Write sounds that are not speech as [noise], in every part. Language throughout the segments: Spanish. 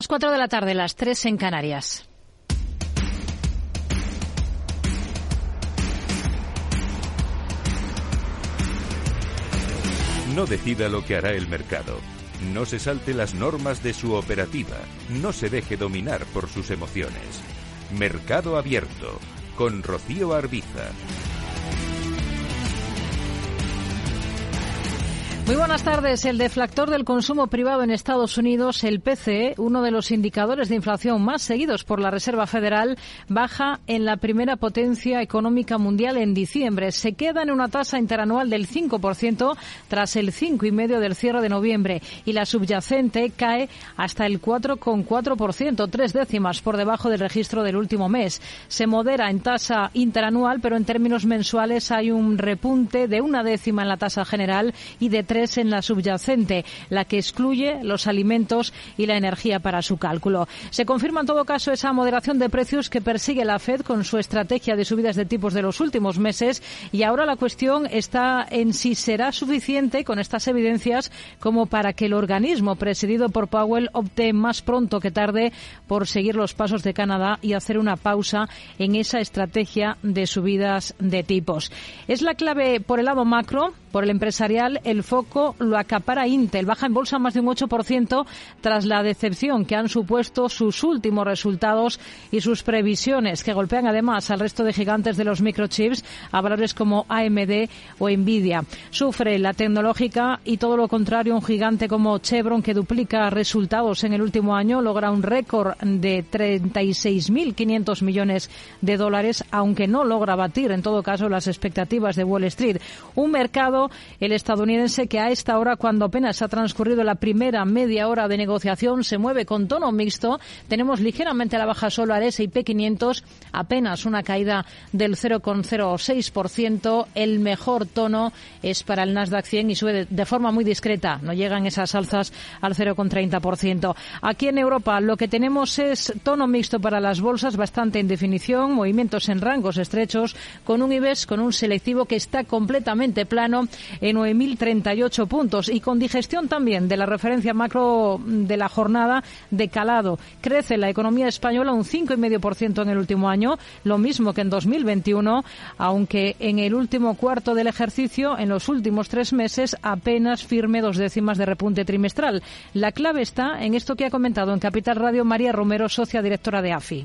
Las 4 de la tarde, las 3 en Canarias. No decida lo que hará el mercado. No se salte las normas de su operativa. No se deje dominar por sus emociones. Mercado Abierto con Rocío Arbiza. Muy buenas tardes. El deflactor del consumo privado en Estados Unidos, el PCE, uno de los indicadores de inflación más seguidos por la Reserva Federal, baja en la primera potencia económica mundial en diciembre. Se queda en una tasa interanual del 5% tras el 5,5% del cierre de noviembre y la subyacente cae hasta el 4,4%, tres décimas por debajo del registro del último mes. Se modera en tasa interanual, pero en términos mensuales hay un repunte de una décima en la tasa general y de tres en la subyacente, la que excluye los alimentos y la energía para su cálculo. Se confirma en todo caso esa moderación de precios que persigue la Fed con su estrategia de subidas de tipos de los últimos meses y ahora la cuestión está en si será suficiente con estas evidencias como para que el organismo presidido por Powell opte más pronto que tarde por seguir los pasos de Canadá y hacer una pausa en esa estrategia de subidas de tipos. Es la clave por el lado macro, por el empresarial, el foco lo acapara Intel. Baja en bolsa más de un 8% tras la decepción que han supuesto sus últimos resultados y sus previsiones, que golpean además al resto de gigantes de los microchips, a valores como AMD o Nvidia. Sufre la tecnológica y todo lo contrario, un gigante como Chevron, que duplica resultados en el último año, logra un récord de 36.500 millones de dólares, aunque no logra batir, en todo caso, las expectativas de Wall Street. Un mercado, el estadounidense, que a esta hora, cuando apenas ha transcurrido la primera media hora de negociación, se mueve con tono mixto. Tenemos ligeramente la baja solo al S&P 500, apenas una caída del 0,06%. El mejor tono es para el Nasdaq 100 y sube de forma muy discreta. No llegan esas alzas al 0,30%. Aquí en Europa lo que tenemos es tono mixto para las bolsas, bastante en definición, movimientos en rangos estrechos, con un IBEX, con un selectivo que está completamente plano en 9.038 puntos y con digestión también de la referencia macro de la jornada de calado. Crece la economía española un 5,5% en el último año, lo mismo que en 2021, aunque en el último cuarto del ejercicio, en los últimos tres meses, apenas firme dos décimas de repunte trimestral. La clave está en esto que ha comentado en Capital Radio María Romero, socia directora de AFI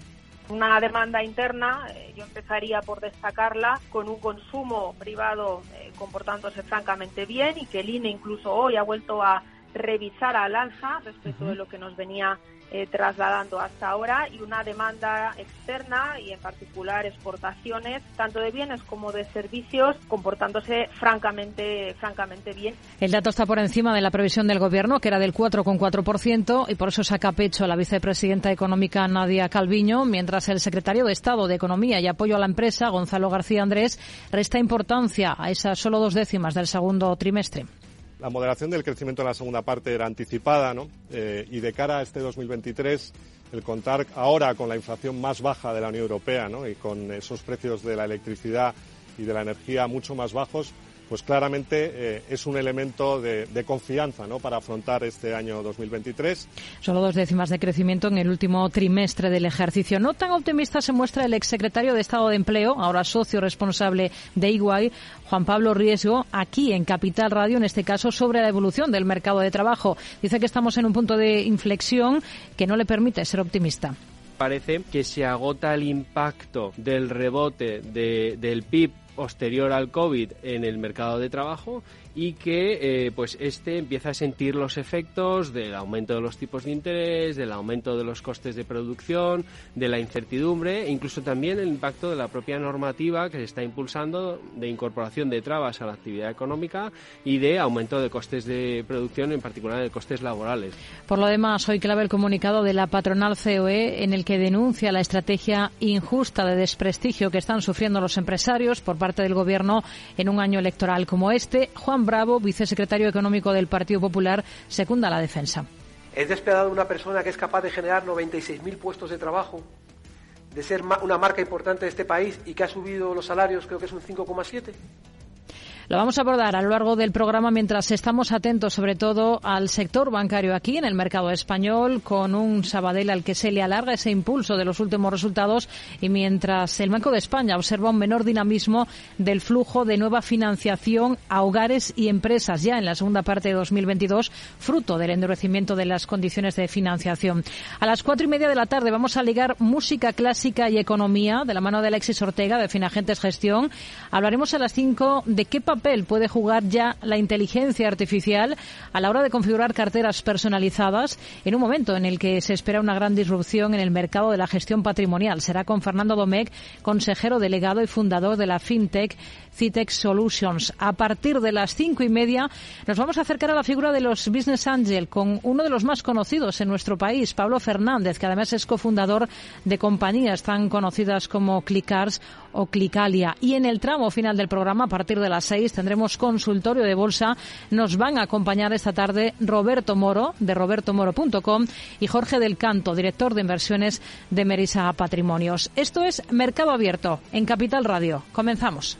una demanda interna, eh, yo empezaría por destacarla, con un consumo privado eh, comportándose francamente bien y que el INE incluso hoy ha vuelto a revisar al alza respecto de lo que nos venía eh, trasladando hasta ahora y una demanda externa y en particular exportaciones tanto de bienes como de servicios comportándose francamente francamente bien. El dato está por encima de la previsión del gobierno que era del 4,4% y por eso saca pecho la vicepresidenta económica Nadia Calviño, mientras el secretario de Estado de Economía y Apoyo a la Empresa Gonzalo García Andrés resta importancia a esas solo dos décimas del segundo trimestre la moderación del crecimiento en la segunda parte era anticipada, ¿no? Eh, y de cara a este 2023, el contar ahora con la inflación más baja de la Unión Europea, ¿no? Y con esos precios de la electricidad y de la energía mucho más bajos, pues claramente eh, es un elemento de, confianza ¿no? para afrontar este año 2023. Solo dos décimas de crecimiento en el último trimestre del ejercicio. No tan optimista se muestra el exsecretario de Estado de Empleo, ahora socio responsable de Iguay, Juan Pablo Riesgo, aquí en Capital Radio, en este caso, sobre la evolución del mercado de trabajo. Dice que estamos en un punto de inflexión que no le permite ser optimista parece que se agota el impacto del rebote del PIB posterior al COVID en el mercado de trabajo y que eh, pues este empieza a sentir los efectos del aumento de los tipos de interés, del aumento de los costes de producción, de la incertidumbre e incluso también el impacto de la propia normativa que se está impulsando de incorporación de trabas a la actividad económica y de aumento de costes de producción, en particular de costes laborales. Por lo demás, hoy clave el comunicado de la patronal COE en el que denuncia la estrategia injusta de desprestigio que están sufriendo los empresarios por parte del gobierno en un año electoral como este. Juan Bravo, vicesecretario económico del Partido Popular, secunda la defensa. Es despiadado una persona que es capaz de generar 96.000 puestos de trabajo, de ser una marca importante de este país y que ha subido los salarios, creo que es un 5,7. Lo vamos a abordar a lo largo del programa mientras estamos atentos sobre todo al sector bancario aquí en el mercado español con un Sabadell al que se le alarga ese impulso de los últimos resultados y mientras el Banco de España observa un menor dinamismo del flujo de nueva financiación a hogares y empresas ya en la segunda parte de 2022 fruto del endurecimiento de las condiciones de financiación. A las cuatro y media de la tarde vamos a ligar música clásica y economía de la mano de Alexis Ortega de Finagentes Gestión. Hablaremos a las cinco de qué papel puede jugar ya la inteligencia artificial a la hora de configurar carteras personalizadas en un momento en el que se espera una gran disrupción en el mercado de la gestión patrimonial. Será con Fernando Domecq, consejero delegado y fundador de la FinTech Citex Solutions. A partir de las cinco y media nos vamos a acercar a la figura de los Business Angel con uno de los más conocidos en nuestro país, Pablo Fernández, que además es cofundador de compañías tan conocidas como Clickars o Clicalia. Y en el tramo final del programa, a partir de las seis, tendremos consultorio de bolsa. Nos van a acompañar esta tarde Roberto Moro, de robertomoro.com, y Jorge del Canto, director de inversiones de Merisa Patrimonios. Esto es Mercado Abierto en Capital Radio. Comenzamos.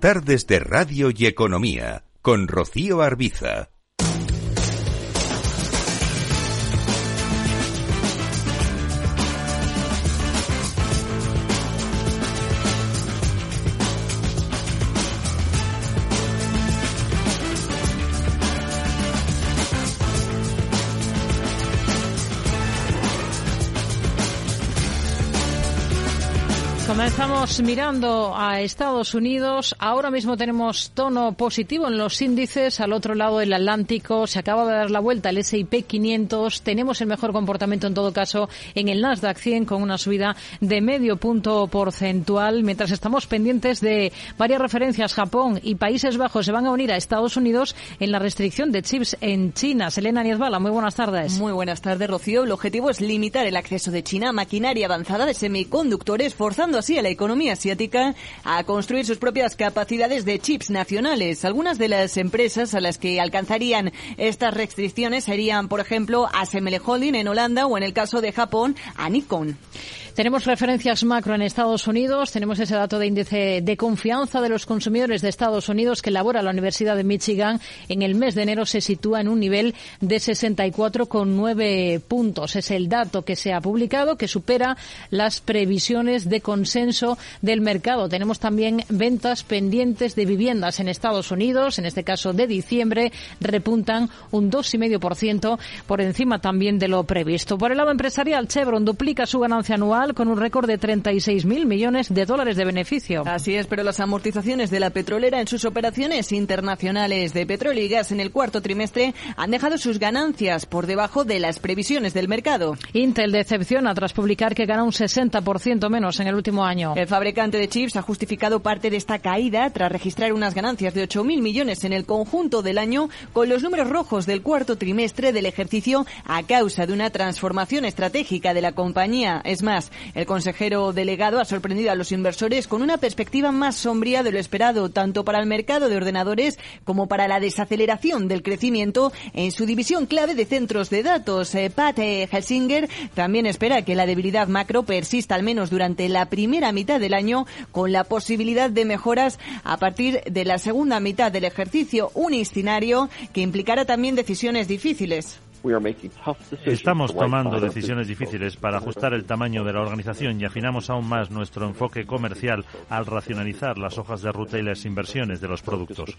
Tardes de Radio y Economía con Rocío Arbiza. Comenzamos mirando a Estados Unidos. Ahora mismo tenemos tono positivo en los índices. Al otro lado del Atlántico se acaba de dar la vuelta el S&P 500. Tenemos el mejor comportamiento en todo caso en el Nasdaq 100 con una subida de medio punto porcentual. Mientras estamos pendientes de varias referencias, Japón y Países Bajos se van a unir a Estados Unidos en la restricción de chips en China. Selena Niezbala, muy buenas tardes. Muy buenas tardes, Rocío. El objetivo es limitar el acceso de China a maquinaria avanzada de semiconductores, forzando así a la economía asiática a construir sus propias capacidades de chips nacionales. Algunas de las empresas a las que alcanzarían estas restricciones serían, por ejemplo, ASML Holding en Holanda o en el caso de Japón, a Nikon. Tenemos referencias macro en Estados Unidos, tenemos ese dato de índice de confianza de los consumidores de Estados Unidos que elabora la Universidad de Michigan. En el mes de enero se sitúa en un nivel de 64,9 puntos. Es el dato que se ha publicado que supera las previsiones de consenso del mercado. Tenemos también ventas pendientes de viviendas en Estados Unidos, en este caso de diciembre, repuntan un 2,5% por encima también de lo previsto. Por el lado empresarial, Chevron duplica su ganancia anual con un récord de 36.000 millones de dólares de beneficio. Así es, pero las amortizaciones de la petrolera en sus operaciones internacionales de petróleo y gas en el cuarto trimestre han dejado sus ganancias por debajo de las previsiones del mercado. Intel decepciona tras publicar que gana un 60% menos en el último año. El fabricante de chips ha justificado parte de esta caída tras registrar unas ganancias de 8.000 millones en el conjunto del año con los números rojos del cuarto trimestre del ejercicio a causa de una transformación estratégica de la compañía. Es más, el consejero delegado ha sorprendido a los inversores con una perspectiva más sombría de lo esperado, tanto para el mercado de ordenadores como para la desaceleración del crecimiento en su división clave de centros de datos. Eh, Pat eh, Helsinger también espera que la debilidad macro persista al menos durante la primera mitad del año, con la posibilidad de mejoras a partir de la segunda mitad del ejercicio, un escenario que implicará también decisiones difíciles. Estamos tomando decisiones difíciles para ajustar el tamaño de la organización y afinamos aún más nuestro enfoque comercial al racionalizar las hojas de ruta y las inversiones de los productos.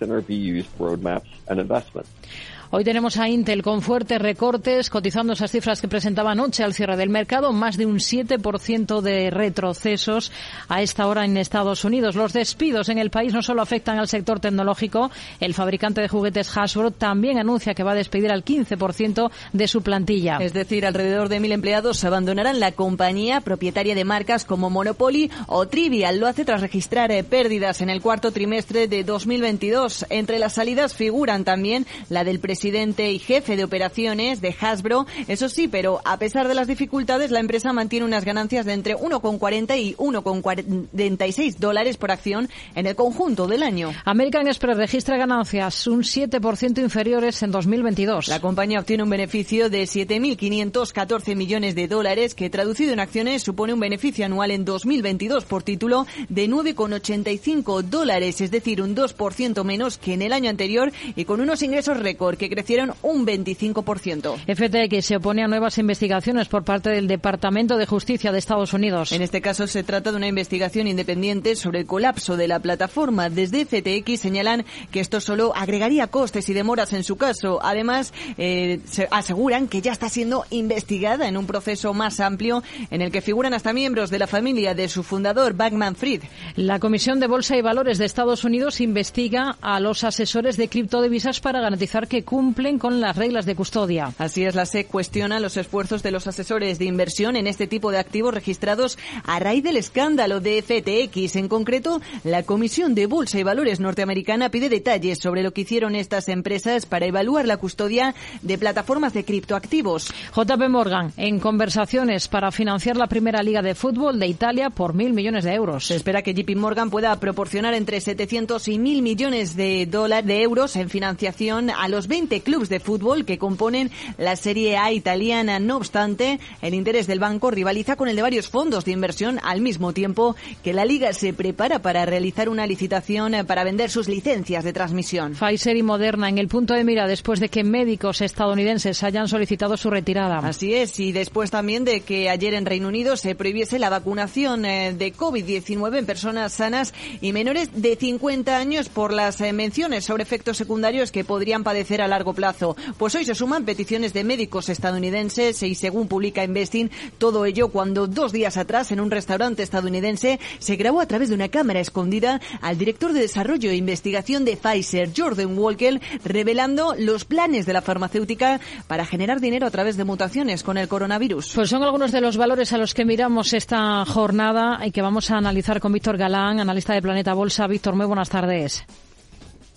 Hoy tenemos a Intel con fuertes recortes, cotizando esas cifras que presentaba anoche al cierre del mercado, más de un 7% de retrocesos a esta hora en Estados Unidos. Los despidos en el país no solo afectan al sector tecnológico, el fabricante de juguetes Hasbro también anuncia que va a despedir al 15% de su plantilla. Es decir, alrededor de mil empleados abandonarán la compañía propietaria de marcas como Monopoly o Trivial. Lo hace tras registrar eh, pérdidas en el cuarto trimestre de 2022. Entre las salidas figuran también la del presidente presidente y jefe de operaciones de Hasbro. Eso sí, pero a pesar de las dificultades, la empresa mantiene unas ganancias de entre 1,40 y 1,46 dólares por acción en el conjunto del año. American Express registra ganancias un 7% inferiores en 2022. La compañía obtiene un beneficio de 7.514 millones de dólares, que traducido en acciones supone un beneficio anual en 2022 por título de 9,85 dólares, es decir, un 2% menos que en el año anterior y con unos ingresos récord que crecieron un 25%. FTX se opone a nuevas investigaciones por parte del Departamento de Justicia de Estados Unidos. En este caso se trata de una investigación independiente sobre el colapso de la plataforma. Desde FTX señalan que esto solo agregaría costes y demoras en su caso. Además, eh, se aseguran que ya está siendo investigada en un proceso más amplio en el que figuran hasta miembros de la familia de su fundador, Bankman Fried. La Comisión de Bolsa y Valores de Estados Unidos investiga a los asesores de criptodivisas para garantizar que cumplen con las reglas de custodia. Así es, la SEC cuestiona los esfuerzos de los asesores de inversión en este tipo de activos registrados a raíz del escándalo de FTX. En concreto, la Comisión de Bolsa y Valores norteamericana pide detalles sobre lo que hicieron estas empresas para evaluar la custodia de plataformas de criptoactivos. JP Morgan, en conversaciones para financiar la primera liga de fútbol de Italia por mil millones de euros. Se espera que JP Morgan pueda proporcionar entre 700 y mil millones de dólares de euros en financiación a los 20 clubes de fútbol que componen la Serie A italiana. No obstante, el interés del banco rivaliza con el de varios fondos de inversión al mismo tiempo que la liga se prepara para realizar una licitación para vender sus licencias de transmisión. Pfizer y Moderna en el punto de mira después de que médicos estadounidenses hayan solicitado su retirada. Así es, y después también de que ayer en Reino Unido se prohibiese la vacunación eh, de COVID-19 en personas sanas y menores de 50 años por las eh, menciones sobre efectos secundarios que podrían padecer a largo plazo. Pues hoy se suman peticiones de médicos estadounidenses y según publica Investing, todo ello cuando dos días atrás en un restaurante estadounidense se grabó a través de una cámara escondida al director de desarrollo e investigación de Pfizer, Jordan Walker, revelando los planes de la farmacéutica para generar dinero a través de mutaciones con el coronavirus. Pues son algunos de los valores a los que miramos esta jornada y que vamos a analizar con Víctor Galán, analista de Planeta Bolsa. Víctor, muy buenas tardes.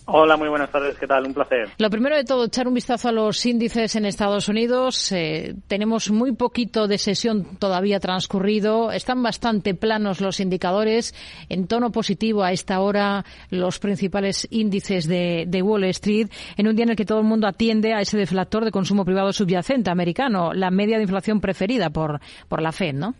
Hola, muy buenas tardes. ¿Qué tal? Un placer. Lo primero de todo, echar un vistazo a los índices en Estados Unidos. Eh, tenemos muy poquito de sesión todavía transcurrido. Están bastante planos los indicadores. En tono positivo a esta hora los principales índices de, de Wall Street en un día en el que todo el mundo atiende a ese deflactor de consumo privado subyacente americano, la media de inflación preferida por, por la Fed, ¿no?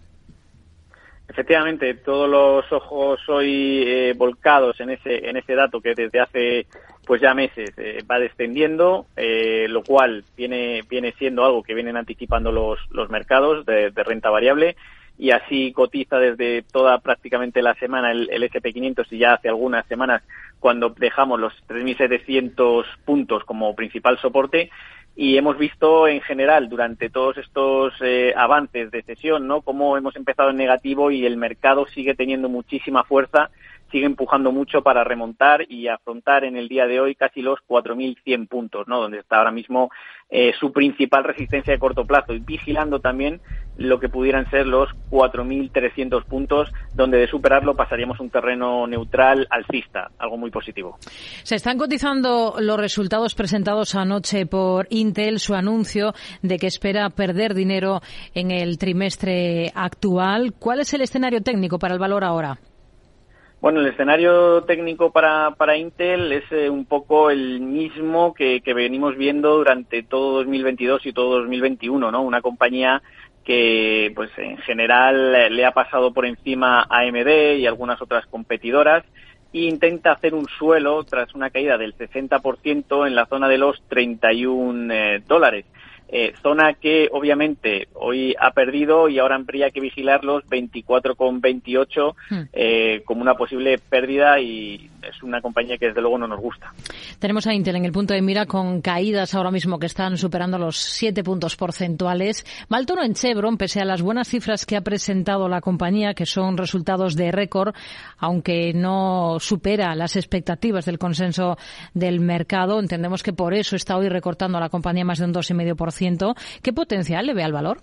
Efectivamente, todos los ojos hoy eh, volcados en ese en ese dato que desde hace pues ya meses eh, va descendiendo, eh, lo cual viene viene siendo algo que vienen anticipando los los mercados de, renta variable. Y así cotiza desde toda prácticamente la semana el, el SP500 y ya hace algunas semanas cuando dejamos los 3.700 puntos como principal soporte y hemos visto en general durante todos estos eh, avances de sesión, ¿no? Cómo hemos empezado en negativo y el mercado sigue teniendo muchísima fuerza, sigue empujando mucho para remontar y afrontar en el día de hoy casi los 4.100 puntos, ¿no? Donde está ahora mismo eh, su principal resistencia de corto plazo y vigilando también lo que pudieran ser los 4.300 puntos, donde de superarlo pasaríamos un terreno neutral alcista, algo muy positivo. Se están cotizando los resultados presentados anoche por Intel, su anuncio de que espera perder dinero en el trimestre actual. ¿Cuál es el escenario técnico para el valor ahora? Bueno, el escenario técnico para, para Intel es eh, un poco el mismo que, que, venimos viendo durante todo 2022 y todo 2021, ¿no? Una compañía que, pues, en general le ha pasado por encima a AMD y algunas otras competidoras e intenta hacer un suelo tras una caída del 60% en la zona de los 31 eh, dólares. Eh, zona que obviamente hoy ha perdido y ahora habría que vigilar los 24,28 hmm. eh, como una posible pérdida y es una compañía que desde luego no nos gusta. Tenemos a Intel en el punto de mira con caídas ahora mismo que están superando los 7 puntos porcentuales. Mal tono en Chevron, pese a las buenas cifras que ha presentado la compañía, que son resultados de récord, aunque no supera las expectativas del consenso del mercado. Entendemos que por eso está hoy recortando a la compañía más de un 2,5%. ¿Qué potencial le ve al valor?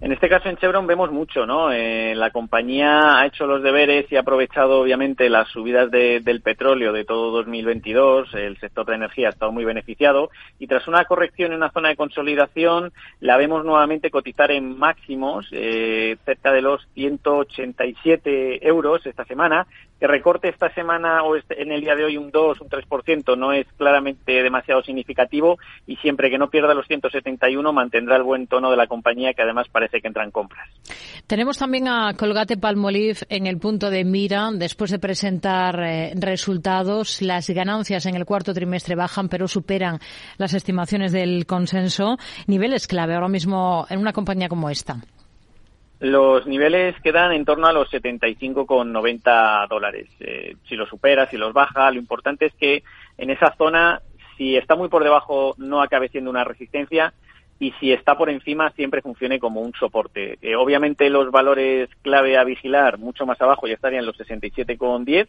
En este caso en Chevron vemos mucho, ¿no? Eh, la compañía ha hecho los deberes y ha aprovechado obviamente las subidas del petróleo de todo 2022. El sector de energía ha estado muy beneficiado y tras una corrección en una zona de consolidación la vemos nuevamente cotizar en máximos eh, cerca de los 187 euros esta semana que recorte esta semana o este, en el día de hoy un 2, un 3% no es claramente demasiado significativo y siempre que no pierda los 171 mantendrá el buen tono de la compañía que además parece que entra en compras. Tenemos también a Colgate Palmolive en el punto de mira después de presentar eh, resultados. Las ganancias en el cuarto trimestre bajan pero superan las estimaciones del consenso. Niveles clave ahora mismo en una compañía como esta. Los niveles quedan en torno a los 75,90 dólares. Eh, si los supera, si los baja, lo importante es que en esa zona, si está muy por debajo, no acabe siendo una resistencia y si está por encima siempre funcione como un soporte. Eh, obviamente los valores clave a vigilar mucho más abajo ya estarían los 67,10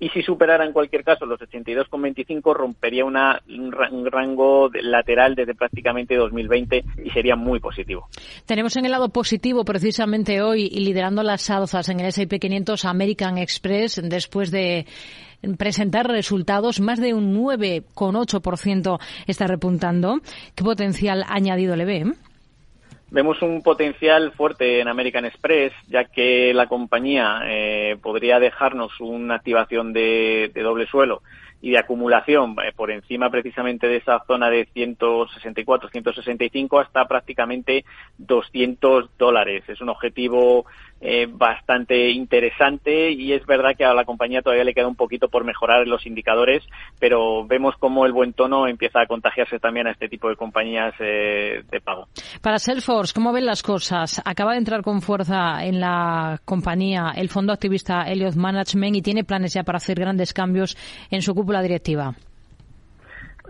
y si superara en cualquier caso los 82,25 rompería una, un rango lateral desde prácticamente 2020 y sería muy positivo. Tenemos en el lado positivo precisamente hoy y liderando las alzas en el S&P 500 American Express después de presentar resultados, más de un 9,8% está repuntando. ¿Qué potencial añadido le ve? Vemos un potencial fuerte en American Express, ya que la compañía eh, podría dejarnos una activación de, doble suelo y de acumulación eh, por encima precisamente de esa zona de 164, 165 hasta prácticamente 200 dólares. Es un objetivo eh, bastante interesante y es verdad que a la compañía todavía le queda un poquito por mejorar los indicadores, pero vemos cómo el buen tono empieza a contagiarse también a este tipo de compañías eh, de pago. Para Salesforce, ¿cómo ven las cosas? Acaba de entrar con fuerza en la compañía el fondo activista Elliott Management y tiene planes ya para hacer grandes cambios en su cúpula directiva.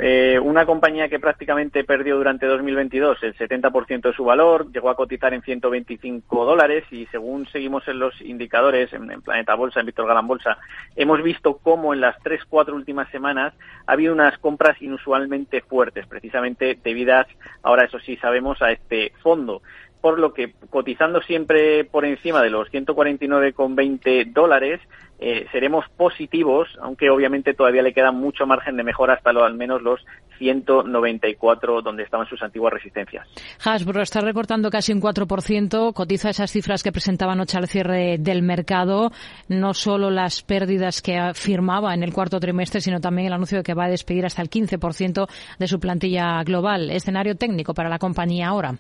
Eh, una compañía que prácticamente perdió durante 2022 el 70% de su valor, llegó a cotizar en 125 dólares y según seguimos en los indicadores en, Planeta Bolsa, en Víctor Galán Bolsa, hemos visto cómo en las tres, cuatro últimas semanas ha habido unas compras inusualmente fuertes, precisamente debidas, ahora eso sí sabemos, a este fondo por lo que cotizando siempre por encima de los 149,20 dólares, eh, seremos positivos, aunque obviamente todavía le queda mucho margen de mejora hasta lo, al menos los 194 donde estaban sus antiguas resistencias. Hasbro está recortando casi un 4%, cotiza esas cifras que presentaba anoche al cierre del mercado, no solo las pérdidas que firmaba en el cuarto trimestre, sino también el anuncio de que va a despedir hasta el 15% de su plantilla global. Escenario técnico para la compañía ahora.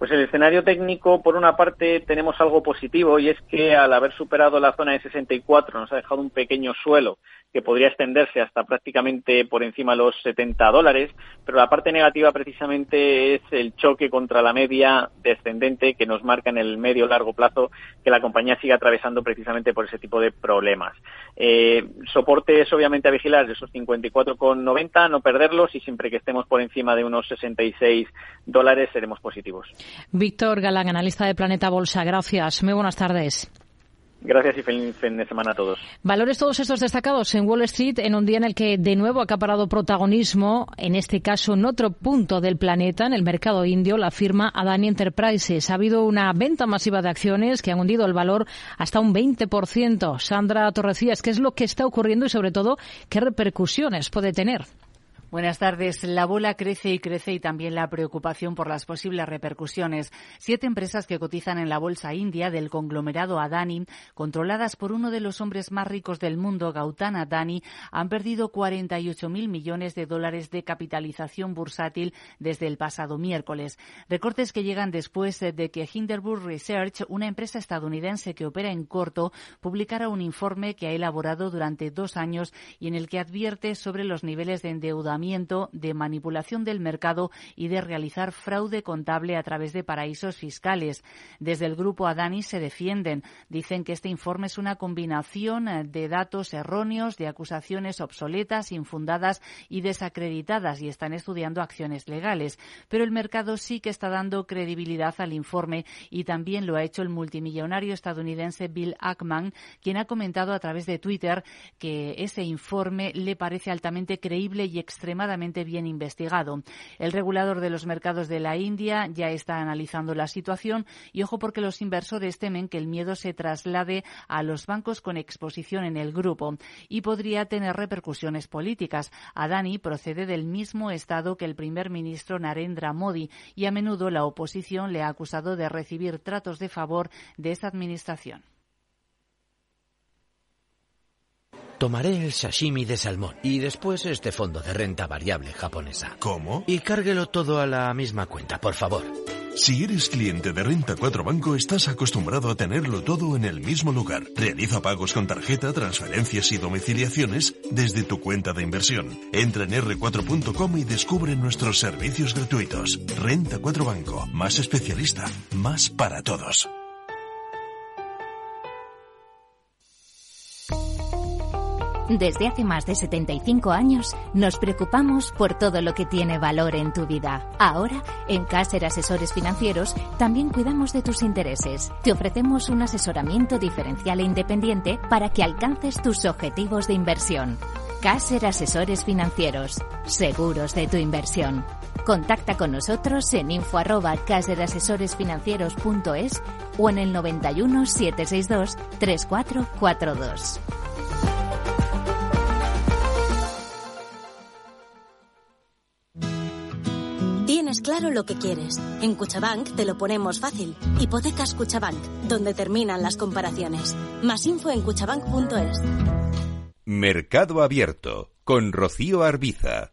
Pues el escenario técnico, por una parte, tenemos algo positivo y es que al haber superado la zona de 64 nos ha dejado un pequeño suelo que podría extenderse hasta prácticamente por encima de los 70 dólares, pero la parte negativa precisamente es el choque contra la media descendente que nos marca en el medio largo plazo que la compañía sigue atravesando precisamente por ese tipo de problemas. Eh, soporte es obviamente a vigilar de esos 54,90, no perderlos y siempre que estemos por encima de unos 66 dólares seremos positivos. Víctor Galán, analista de Planeta Bolsa, gracias. Muy buenas tardes. Gracias y feliz fin de semana a todos. Valores todos estos destacados en Wall Street en un día en el que de nuevo ha acaparado protagonismo, en este caso en otro punto del planeta, en el mercado indio, la firma Adani Enterprises. Ha habido una venta masiva de acciones que han hundido el valor hasta un 20%. Sandra Torrecías, ¿qué es lo que está ocurriendo y sobre todo qué repercusiones puede tener? Buenas tardes. La bola crece y crece y también la preocupación por las posibles repercusiones. Siete empresas que cotizan en la bolsa india del conglomerado Adani, controladas por uno de los hombres más ricos del mundo, Gautam Adani, han perdido 48.000 millones de dólares de capitalización bursátil desde el pasado miércoles. Recortes que llegan después de que Hinderburg Research, una empresa estadounidense que opera en corto, publicara un informe que ha elaborado durante dos años y en el que advierte sobre los niveles de endeudamiento de manipulación del mercado y de realizar fraude contable a través de paraísos fiscales. Desde el grupo Adani se defienden. Dicen que este informe es una combinación eh, de datos erróneos, de acusaciones obsoletas, infundadas y desacreditadas y están estudiando acciones legales. Pero el mercado sí que está dando credibilidad al informe y también lo ha hecho el multimillonario estadounidense Bill Ackman, quien ha comentado a través de Twitter que ese informe le parece altamente creíble y extremadamente extremadamente bien investigado. El regulador de los mercados de la India ya está analizando la situación y ojo porque los inversores temen que el miedo se traslade a los bancos con exposición en el grupo y podría tener repercusiones políticas. Adani procede del mismo estado que el primer ministro Narendra Modi y a menudo la oposición le ha acusado de recibir tratos de favor de esta administración. Tomaré el sashimi de salmón y después este fondo de renta variable japonesa. ¿Cómo? Y cárguelo todo a la misma cuenta, por favor. Si eres cliente de Renta 4 Banco, estás acostumbrado a tenerlo todo en el mismo lugar. Realiza pagos con tarjeta, transferencias y domiciliaciones desde tu cuenta de inversión. Entra en r4.com y descubre nuestros servicios gratuitos. Renta 4 Banco, más especialista, más para todos. Desde hace más de 75 años nos preocupamos por todo lo que tiene valor en tu vida. Ahora, en Caser Asesores Financieros, también cuidamos de tus intereses. Te ofrecemos un asesoramiento diferencial e independiente para que alcances tus objetivos de inversión. Caser Asesores Financieros, seguros de tu inversión. Contacta con nosotros en info arroba caserasesoresfinancieros.es o en el 91 762 3442. Claro lo que quieres. En Cuchabank te lo ponemos fácil. Hipotecas Cuchabank, donde terminan las comparaciones. Más info en cuchabank.es. Mercado Abierto con Rocío Arbiza.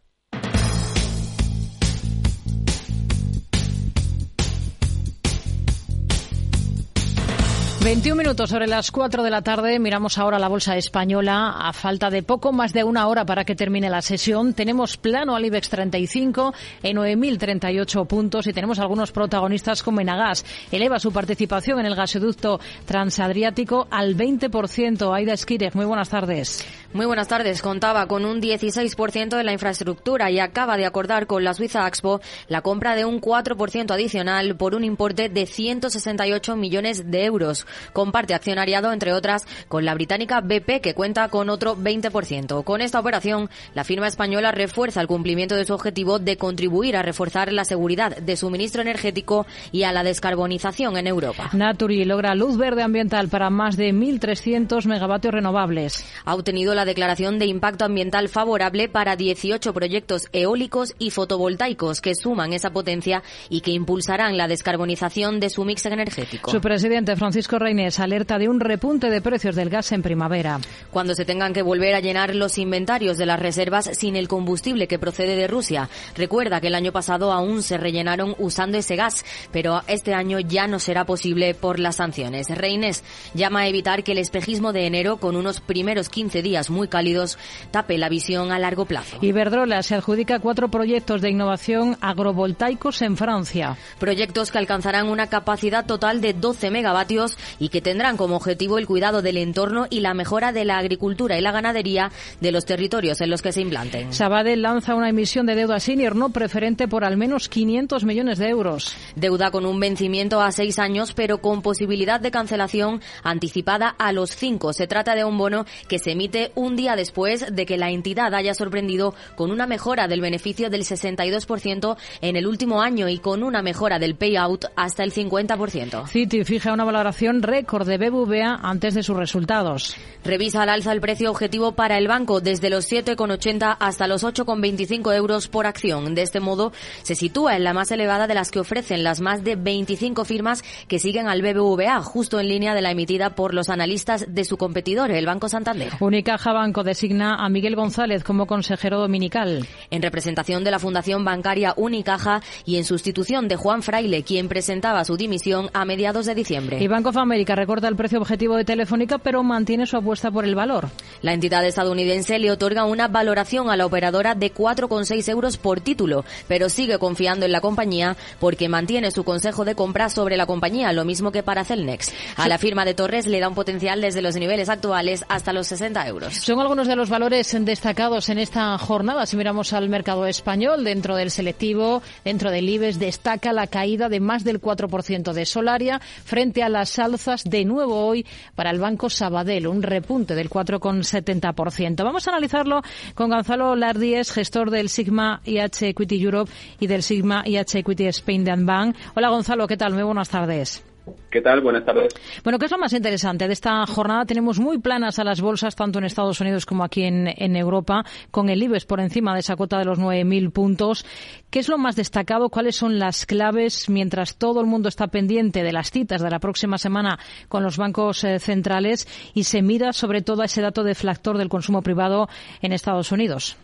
21 minutos sobre las 4 de la tarde. Miramos ahora la bolsa española. A falta de poco más de una hora para que termine la sesión, tenemos plano al IBEX 35 en 9.038 puntos y tenemos algunos protagonistas como Enagas. Eleva su participación en el gasoducto transadriático al 20%. Aida Esquírez, muy buenas tardes. Muy buenas tardes. Contaba con un 16% en la infraestructura y acaba de acordar con la Suiza Expo la compra de un 4% adicional por un importe de 168 millones de euros. Comparte accionariado, entre otras, con la británica BP, que cuenta con otro 20%. Con esta operación, la firma española refuerza el cumplimiento de su objetivo de contribuir a reforzar la seguridad de suministro energético y a la descarbonización en Europa. Naturi logra luz verde ambiental para más de 1.300 megavatios renovables. Ha obtenido la declaración de impacto ambiental favorable para 18 proyectos eólicos y fotovoltaicos que suman esa potencia y que impulsarán la descarbonización de su mix energético. Su presidente Francisco Reynés alerta de un repunte de precios del gas en primavera. Cuando se tengan que volver a llenar los inventarios de las reservas sin el combustible que procede de Rusia. Recuerda que el año pasado aún se rellenaron usando ese gas, pero este año ya no será posible por las sanciones. Reynés llama a evitar que el espejismo de enero, con unos primeros 15 días muy cálidos, tape la visión a largo plazo. Iberdrola se adjudica cuatro proyectos de innovación agrovoltaicos en Francia. Proyectos que alcanzarán una capacidad total de 12 megavatios y que tendrán como objetivo el cuidado del entorno y la mejora de la agricultura y la ganadería de los territorios en los que se implanten. Sabadell lanza una emisión de deuda senior no preferente por al menos 500 millones de euros. Deuda con un vencimiento a seis años, pero con posibilidad de cancelación anticipada a los cinco. Se trata de un bono que se emite un día después de que la entidad haya sorprendido con una mejora del beneficio del 62% en el último año y con una mejora del payout hasta el 50%. Citi fija una valoración récord de BBVA antes de sus resultados. Revisa al alza el precio objetivo para el banco desde los 7,80 hasta los 8,25 euros por acción. De este modo, se sitúa en la más elevada de las que ofrecen las más de 25 firmas que siguen al BBVA, justo en línea de la emitida por los analistas de su competidor, el Banco Santander. Unicaja Banco designa a Miguel González como consejero dominical. En representación de la Fundación Bancaria Unicaja y en sustitución de Juan Fraile, quien presentaba su dimisión a mediados de diciembre. Y Banco America recorta el precio objetivo de Telefónica, pero mantiene su apuesta por el valor. La entidad estadounidense le otorga una valoración a la operadora de 4,6 euros por título, pero sigue confiando en la compañía porque mantiene su consejo de compra sobre la compañía, lo mismo que para Celnex. A la firma de Torres le da un potencial desde los niveles actuales hasta los 60 euros. Son algunos de los valores destacados en esta jornada. Si miramos al mercado español, dentro del selectivo, dentro del IBEX, destaca la caída de más del 4% de Solaria frente a las de nuevo hoy para el Banco Sabadell, un repunte del 4,70%. Vamos a analizarlo con Gonzalo Lardíez, gestor del Sigma IH Equity Europe y del Sigma IH Equity Spain Bank. Hola Gonzalo, ¿qué tal? Muy buenas tardes. ¿Qué tal? Buenas tardes. Bueno, ¿qué es lo más interesante de esta jornada? Tenemos muy planas a las bolsas, tanto en Estados Unidos como aquí en, Europa, con el IBEX por encima de esa cota de los 9.000 puntos. ¿Qué es lo más destacado? ¿Cuáles son las claves mientras todo el mundo está pendiente de las citas de la próxima semana con los bancos eh, centrales y se mira sobre todo a ese dato deflactor del consumo privado en Estados Unidos?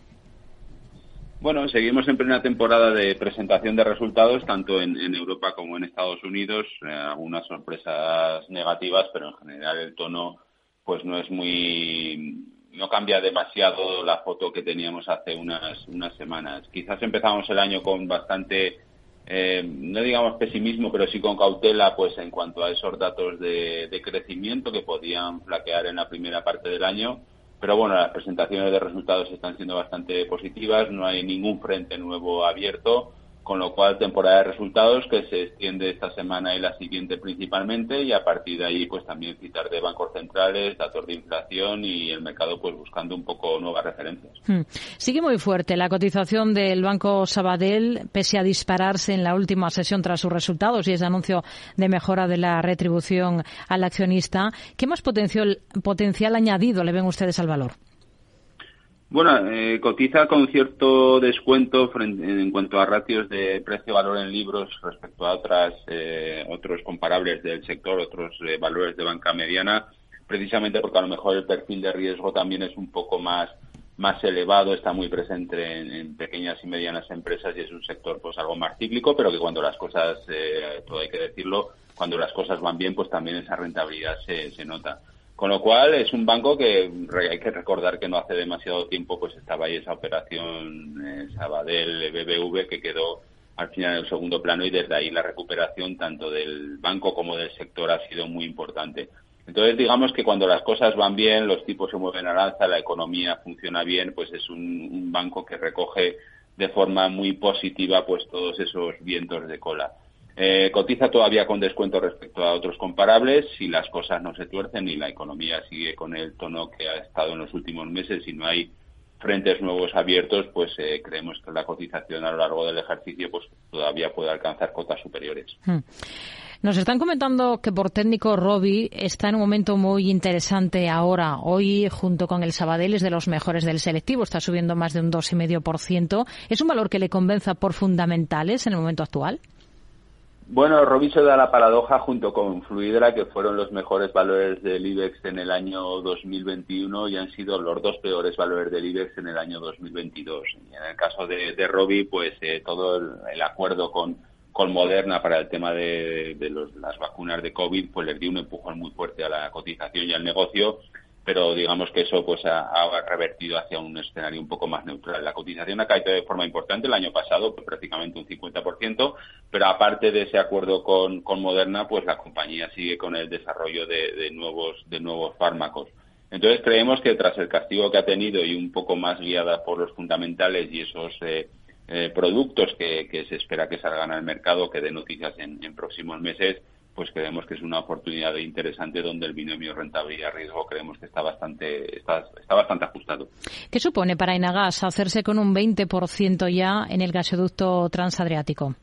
Bueno, seguimos en plena temporada de presentación de resultados, tanto en, Europa como en Estados Unidos. Eh, algunas sorpresas negativas, pero en general el tono pues no es muy no cambia demasiado la foto que teníamos hace unas unas semanas. Quizás empezamos el año con bastante eh, no digamos pesimismo, pero sí con cautela, pues en cuanto a esos datos de, de crecimiento que podían flaquear en la primera parte del año pero bueno, las presentaciones de resultados están siendo bastante positivas, no hay ningún frente nuevo abierto con lo cual temporada de resultados que se extiende esta semana y la siguiente principalmente y a partir de ahí pues también citar de bancos centrales, datos de inflación y el mercado pues buscando un poco nuevas referencias. Hmm. Sigue muy fuerte la cotización del Banco Sabadell pese a dispararse en la última sesión tras sus resultados y ese anuncio de mejora de la retribución al accionista. ¿Qué más potencial, potencial añadido le ven ustedes al valor? Bueno, eh, cotiza con cierto descuento en cuanto a ratios de precio-valor en libros respecto a otras, eh, otros comparables del sector, otros eh, valores de banca mediana, precisamente porque a lo mejor el perfil de riesgo también es un poco más más elevado, está muy presente en, pequeñas y medianas empresas y es un sector pues algo más cíclico, pero que cuando las cosas, todo hay que decirlo, cuando las cosas van bien, pues también esa rentabilidad se, se nota. Con lo cual es un banco que hay que recordar que no hace demasiado tiempo pues estaba ahí esa operación eh, Sabadell BBV que quedó al final en el segundo plano y desde ahí la recuperación tanto del banco como del sector ha sido muy importante. Entonces digamos que cuando las cosas van bien, los tipos se mueven al alza, la economía funciona bien, pues es un, un banco que recoge de forma muy positiva pues todos esos vientos de cola. Eh, cotiza todavía con descuento respecto a otros comparables si las cosas no se tuercen y la economía sigue con el tono que ha estado en los últimos meses y no hay frentes nuevos abiertos, pues eh, creemos que la cotización a lo largo del ejercicio pues todavía puede alcanzar cotas superiores. Hmm. Nos están comentando que por técnico Robi está en un momento muy interesante ahora. Hoy, junto con el Sabadell, es de los mejores del selectivo. Está subiendo más de un 2,5%. ¿Es un valor que le convenza por fundamentales en el momento actual? Bueno, Robiso da la paradoja junto con Fluidra, que fueron los mejores valores del IBEX en el año 2021 y han sido los dos peores valores del IBEX en el año 2022. Y en el caso de, de Robi, pues eh, todo el, acuerdo con, con Moderna para el tema de, de los, las vacunas de COVID, pues les dio un empujón muy fuerte a la cotización y al negocio pero digamos que eso pues ha, revertido hacia un escenario un poco más neutral. La cotización ha caído de forma importante el año pasado, prácticamente un 50%, pero aparte de ese acuerdo con, con Moderna, pues la compañía sigue con el desarrollo de, nuevos de nuevos fármacos. Entonces creemos que tras el castigo que ha tenido y un poco más guiada por los fundamentales y esos eh, eh, productos que, se espera que salgan al mercado, que den noticias en próximos meses, pues creemos que es una oportunidad interesante donde el binomio rentabilidad-riesgo creemos que está bastante, está, está bastante ajustado. ¿Qué supone para Enagas hacerse con un 20% ya en el gasoducto transadriático?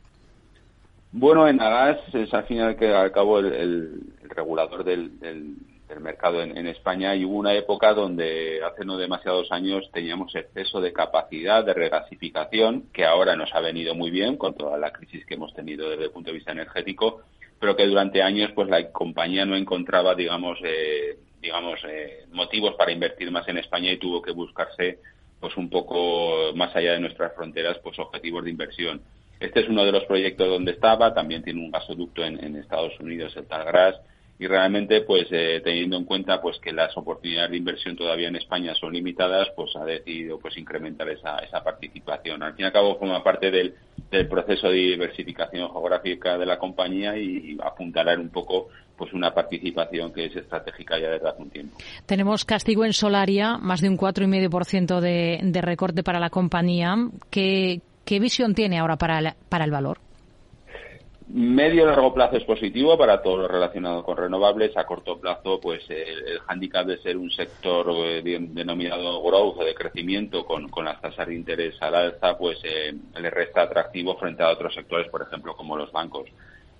Bueno, Enagas es al final que al cabo el, regulador del, del, mercado en, en, España y hubo una época donde hace no demasiados años teníamos exceso de capacidad de regasificación que ahora nos ha venido muy bien con toda la crisis que hemos tenido desde el punto de vista energético pero que durante años pues la compañía no encontraba digamos eh, digamos eh, motivos para invertir más en España y tuvo que buscarse pues un poco más allá de nuestras fronteras pues objetivos de inversión. Este es uno de los proyectos donde estaba también tiene un gasoducto en, en Estados Unidos el Talgras y realmente pues eh, teniendo en cuenta pues que las oportunidades de inversión todavía en España son limitadas pues ha decidido pues incrementar esa, esa participación al fin y al cabo forma parte del, proceso de diversificación geográfica de la compañía y, apuntalar un poco pues una participación que es estratégica ya desde hace un tiempo. Tenemos castigo en Solaria, más de un 4,5% de, de recorte para la compañía. ¿Qué, ¿Qué visión tiene ahora para para el valor? Medio y largo plazo es positivo para todo lo relacionado con renovables. A corto plazo, pues el, el hándicap de ser un sector eh, denominado growth, de crecimiento, con, con, las tasas de interés al alza, pues eh, le resta atractivo frente a otros sectores, por ejemplo, como los bancos.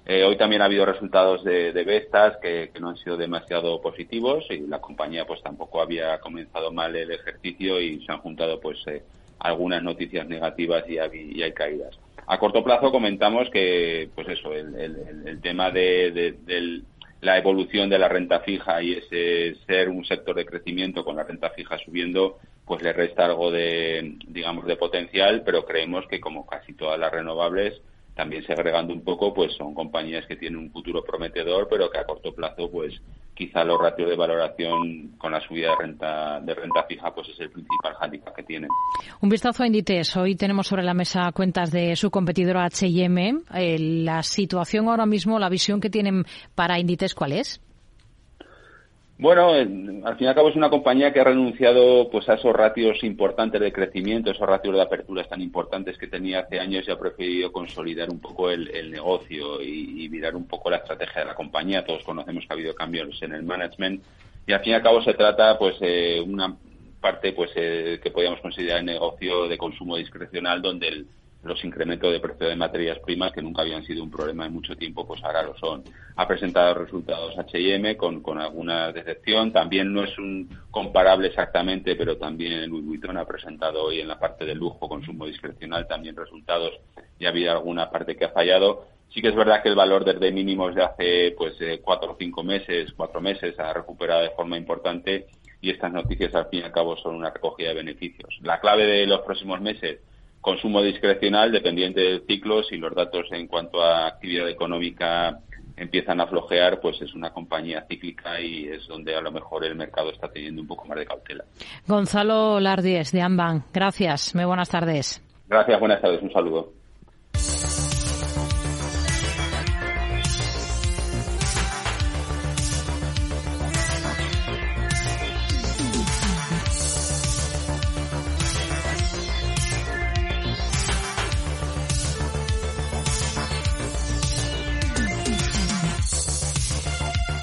Eh, hoy también ha habido resultados de, de Vestas que, no han sido demasiado positivos y la compañía pues tampoco había comenzado mal el ejercicio y se han juntado pues eh, algunas noticias negativas y, y, hay caídas. A corto plazo comentamos que pues eso el, tema de, de, la evolución de la renta fija y ese ser un sector de crecimiento con la renta fija subiendo, pues le resta algo de, digamos, de potencial, pero creemos que como casi todas las renovables, también segregando un poco, pues son compañías que tienen un futuro prometedor, pero que a corto plazo, pues quizá los ratios de valoración con la subida de renta de renta fija, pues es el principal hándicap tienen. Un vistazo a Inditex. Hoy tenemos sobre la mesa cuentas de su competidor H&M. la situación ahora mismo, la visión que tienen para Inditex, ¿cuál es? Bueno, al fin y al cabo es una compañía que ha renunciado pues a esos ratios importantes de crecimiento, esos ratios de aperturas tan importantes que tenía hace años y ha preferido consolidar un poco el, el negocio y, y, mirar un poco la estrategia de la compañía. Todos conocemos que ha habido cambios en el management y al fin y al cabo se trata pues eh, una parte pues eh, que podríamos considerar el negocio de consumo discrecional donde el, los incrementos de precio de materias primas que nunca habían sido un problema en mucho tiempo, pues ahora lo son. Ha presentado resultados H&M con, con alguna decepción. También no es un comparable exactamente, pero también Louis Vuitton ha presentado hoy en la parte de lujo, consumo discrecional, también resultados y ha habido alguna parte que ha fallado. Sí que es verdad que el valor desde mínimos de hace pues eh, cuatro o cinco meses, cuatro meses, ha recuperado de forma importante y estas noticias al fin y al cabo son una recogida de beneficios. La clave de los próximos meses consumo discrecional dependiente del ciclo. Si los datos en cuanto a actividad económica empiezan a flojear, pues es una compañía cíclica y es donde a lo mejor el mercado está teniendo un poco más de cautela. Gonzalo Lardies, de Amban. Gracias. Muy buenas tardes. Gracias. Buenas tardes. Un saludo.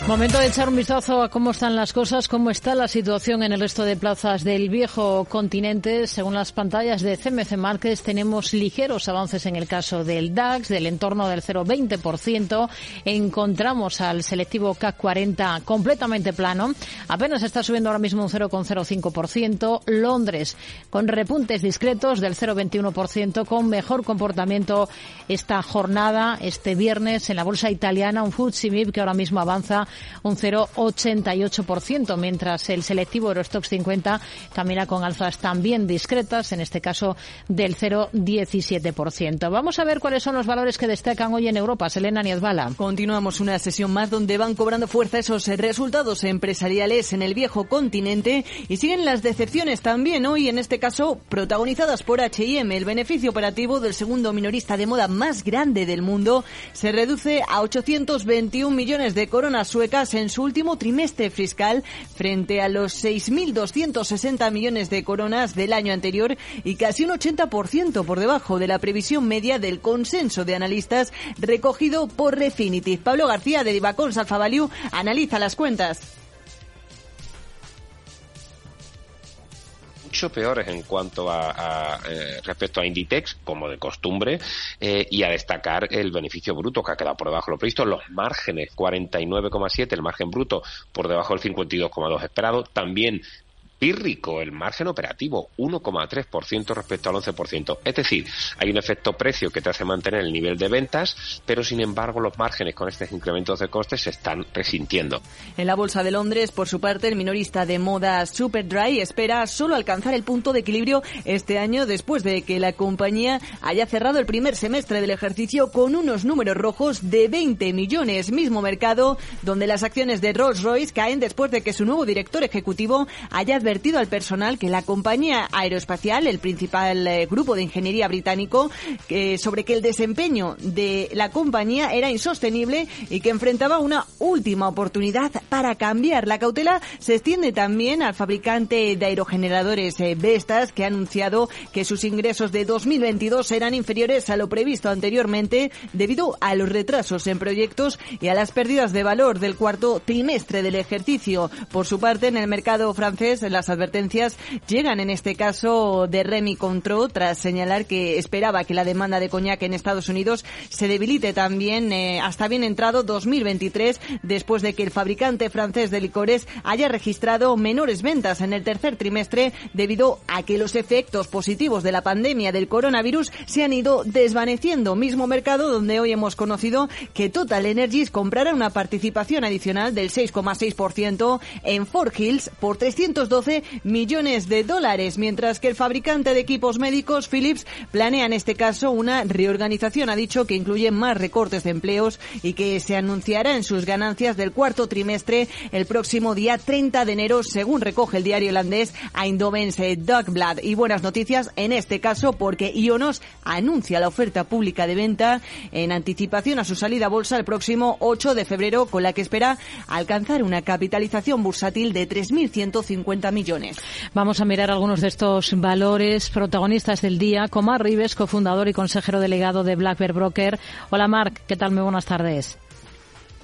Momento de echar un vistazo a cómo están las cosas, cómo está la situación en el resto de plazas del viejo continente. Según las pantallas de CMC Markets, tenemos ligeros avances en el caso del DAX, del entorno del 0,20%. Encontramos al selectivo CAC 40 completamente plano. Apenas está subiendo ahora mismo un 0,05%. Londres con repuntes discretos del 0,21%, con mejor comportamiento esta jornada, este viernes en la bolsa italiana, un FTSE que ahora mismo avanza un 0,88%, mientras el selectivo Eurostox 50 camina con alzas también discretas, en este caso del 0,17%. Vamos a ver cuáles son los valores que destacan hoy en Europa. Selena Niezbala. Continuamos una sesión más donde van cobrando fuerza esos resultados empresariales en el viejo continente y siguen las decepciones también hoy, en este caso protagonizadas por H&M. El beneficio operativo del segundo minorista de moda más grande del mundo se reduce a 821 millones de coronas suecas en su último trimestre fiscal frente a los 6.260 millones de coronas del año anterior y casi un 80% por debajo de la previsión media del consenso de analistas recogido por Refinitiv. Pablo García de Divacons Alfa analiza las cuentas. Mucho peores en cuanto a, a eh, respecto a Inditex, como de costumbre, eh, y a destacar el beneficio bruto que ha quedado por debajo de lo previsto, los márgenes 49,7, el margen bruto por debajo del 52,2 esperado, también pírrico el margen operativo, 1,3% respecto al 11%. Es decir, hay un efecto precio que te hace mantener el nivel de ventas, pero sin embargo los márgenes con estos incrementos de costes se están resintiendo. En la Bolsa de Londres, por su parte, el minorista de moda Superdry espera solo alcanzar el punto de equilibrio este año después de que la compañía haya cerrado el primer semestre del ejercicio con unos números rojos de 20 millones, mismo mercado donde las acciones de Rolls Royce caen después de que su nuevo director ejecutivo haya advertido al personal que la compañía aeroespacial, el principal eh, grupo de ingeniería británico, sobre que el desempeño de la compañía era insostenible y que enfrentaba una última oportunidad para cambiar. La cautela se extiende también al fabricante de aerogeneradores eh, Vestas, que ha anunciado que sus ingresos de 2022 serán inferiores a lo previsto anteriormente debido a los retrasos en proyectos y a las pérdidas de valor del cuarto trimestre del ejercicio. Por su parte, en el mercado francés, la Las advertencias llegan en este caso de Remy Contro tras señalar que esperaba que la demanda de coñac en Estados Unidos se debilite también eh, hasta bien entrado 2023 después de que el fabricante francés de licores haya registrado menores ventas en el tercer trimestre debido a que los efectos positivos de la pandemia del coronavirus se han ido desvaneciendo. Mismo mercado donde hoy hemos conocido que Total Energies comprará una participación adicional del 6,6% en Fort Hills por 312 millones de dólares, mientras que el fabricante de equipos médicos Philips planea en este caso una reorganización, ha dicho que incluye más recortes de empleos y que se anunciará en sus ganancias del cuarto trimestre el próximo día 30 de enero, según recoge el diario holandés Eindhovense Dagblad. Y buenas noticias en este caso porque Ionos anuncia la oferta pública de venta en anticipación a su salida a bolsa el próximo 8 de febrero, con la que espera alcanzar una capitalización bursátil de 3.150 millones. Vamos a mirar algunos de estos valores protagonistas del día. Comar Rives, cofundador y consejero delegado de Black Bear Broker. Hola Marc, ¿qué tal? Muy buenas tardes.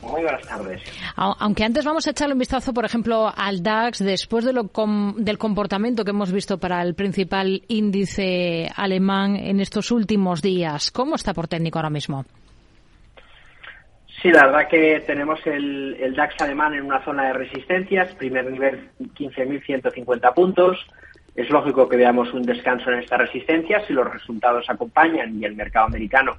Muy buenas tardes. Aunque antes vamos a echarle un vistazo, por ejemplo, al DAX, después de lo del comportamiento que hemos visto para el principal índice alemán en estos últimos días. ¿Cómo está por técnico ahora mismo? Sí, la verdad que tenemos el, el DAX alemán en una zona de resistencias, primer nivel 15.150 puntos. Es lógico que veamos un descanso en esta resistencia si los resultados acompañan y el mercado americano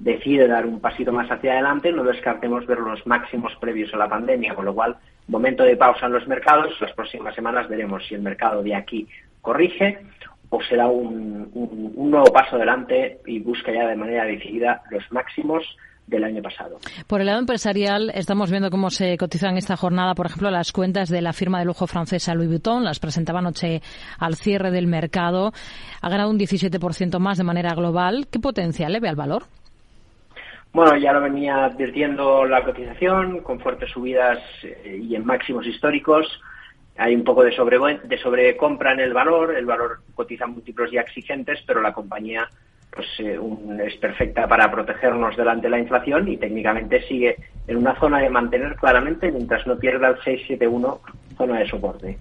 decide dar un pasito más hacia adelante, no descartemos ver los máximos previos a la pandemia, con lo cual, momento de pausa en los mercados, las próximas semanas veremos si el mercado de aquí corrige o será un, un nuevo paso adelante y busca ya de manera decidida los máximos del año pasado. Por el lado empresarial, estamos viendo cómo se cotizan esta jornada, por ejemplo, las cuentas de la firma de lujo francesa Louis Vuitton. Las presentaba anoche al cierre del mercado. Ha ganado un 17% más de manera global. ¿Qué potencial le ve al valor? Bueno, ya lo venía advirtiendo la cotización, con fuertes subidas eh, y en máximos históricos. Hay un poco de, sobre, de sobrecompra en el valor, el valor cotiza múltiplos ya exigentes, pero la compañía pues eh, es perfecta para protegernos delante de la inflación y técnicamente sigue en una zona de mantener claramente mientras no pierda el 671 zona de soporte.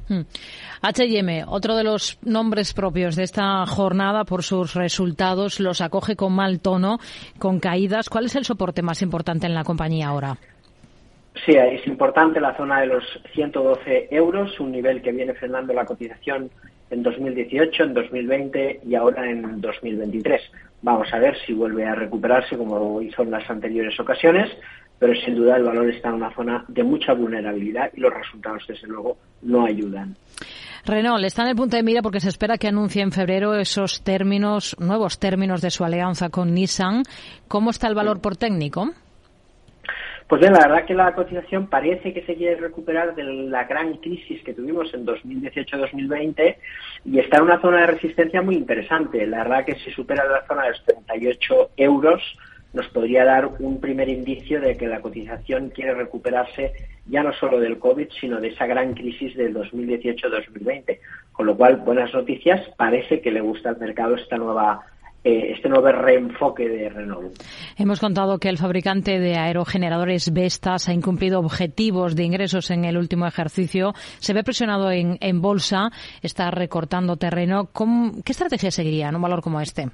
H&M, otro de los nombres propios de esta jornada por sus resultados, los acoge con mal tono, con caídas. ¿Cuál es el soporte más importante en la compañía ahora? Sí, es importante la zona de los 112 euros, un nivel que viene frenando la cotización en 2018, en 2020 y ahora en 2023. Vamos a ver si vuelve a recuperarse como hizo en las anteriores ocasiones, pero sin duda el valor está en una zona de mucha vulnerabilidad y los resultados, desde luego, no ayudan. Renault está en el punto de mira porque se espera que anuncie en febrero esos términos, nuevos términos de su alianza con Nissan. ¿Cómo está el valor por técnico? Pues bien, la verdad que la cotización parece que se quiere recuperar de la gran crisis que tuvimos en 2018-2020 y está en una zona de resistencia muy interesante. La verdad que si supera la zona de los 38 euros, nos podría dar un primer indicio de que la cotización quiere recuperarse ya no solo del COVID, sino de esa gran crisis del 2018-2020. Con lo cual, buenas noticias, parece que le gusta al mercado esta nueva este nuevo reenfoque de Renault. Hemos contado que el fabricante de aerogeneradores Vestas ha incumplido objetivos de ingresos en el último ejercicio. Se ve presionado en, bolsa, está recortando terreno. ¿Qué estrategia seguiría en un valor como este?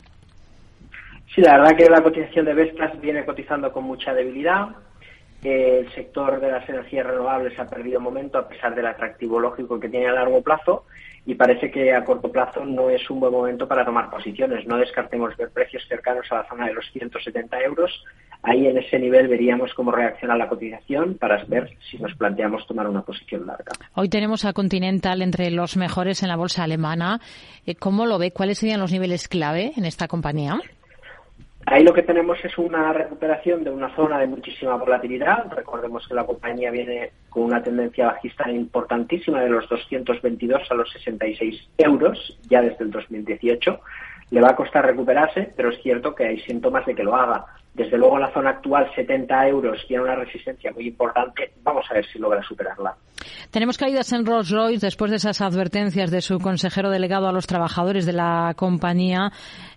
Sí, la verdad que la cotización de Vestas viene cotizando con mucha debilidad. El sector de las energías renovables ha perdido momento a pesar del atractivo lógico que tiene a largo plazo y parece que a corto plazo no es un buen momento para tomar posiciones. No descartemos ver precios cercanos a la zona de los 170 euros. Ahí en ese nivel veríamos cómo reacciona la cotización para ver si nos planteamos tomar una posición larga. Hoy tenemos a Continental entre los mejores en la bolsa alemana. Eh, ¿Cómo lo ve? ¿Cuáles serían los niveles clave en esta compañía? Ahí lo que tenemos es una recuperación de una zona de muchísima volatilidad. Recordemos que la compañía viene con una tendencia bajista importantísima de los 222 a los 66 euros ya desde el 2018. Le va a costar recuperarse, pero es cierto que hay síntomas de que lo haga. Desde luego, en la zona actual, 70 euros tiene una resistencia muy importante. Vamos a ver si logra superarla. Tenemos caídas en Rolls Royce después de esas advertencias de su consejero delegado a los trabajadores de la compañía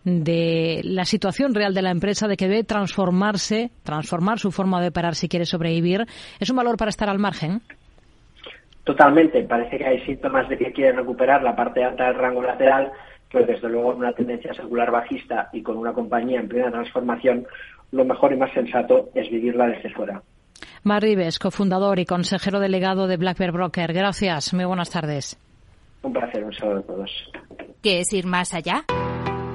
de la situación real de la empresa, de que debe transformarse, transformar su forma de operar si quiere sobrevivir. ¿Es un valor para estar al margen? totalmente. Parece que hay síntomas de que quieren recuperar la parte alta del rango lateral, pero desde luego en una tendencia secular bajista y con una compañía en plena transformación, lo mejor y más sensato es vivirla desde fuera. Mar Rives, cofundador y consejero delegado de Black Bear Broker. Gracias. Muy buenas tardes. Un placer, un saludo a todos. ¿Qué es ir más allá?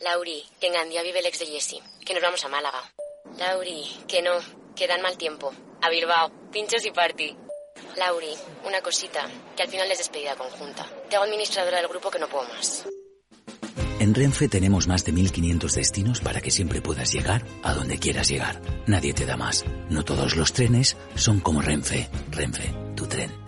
Lauri, que en Gandía vive el ex de Jesse. Que nos vamos a Málaga. Lauri, que no, que dan mal tiempo. A Bilbao, pinchos y party. Lauri, una cosita, que al final es despedida conjunta. Te hago administradora del grupo que no puedo más. En Renfe tenemos más de 1500 destinos para que siempre puedas llegar a donde quieras llegar. Nadie te da más. No todos los trenes son como Renfe. Renfe, tu tren.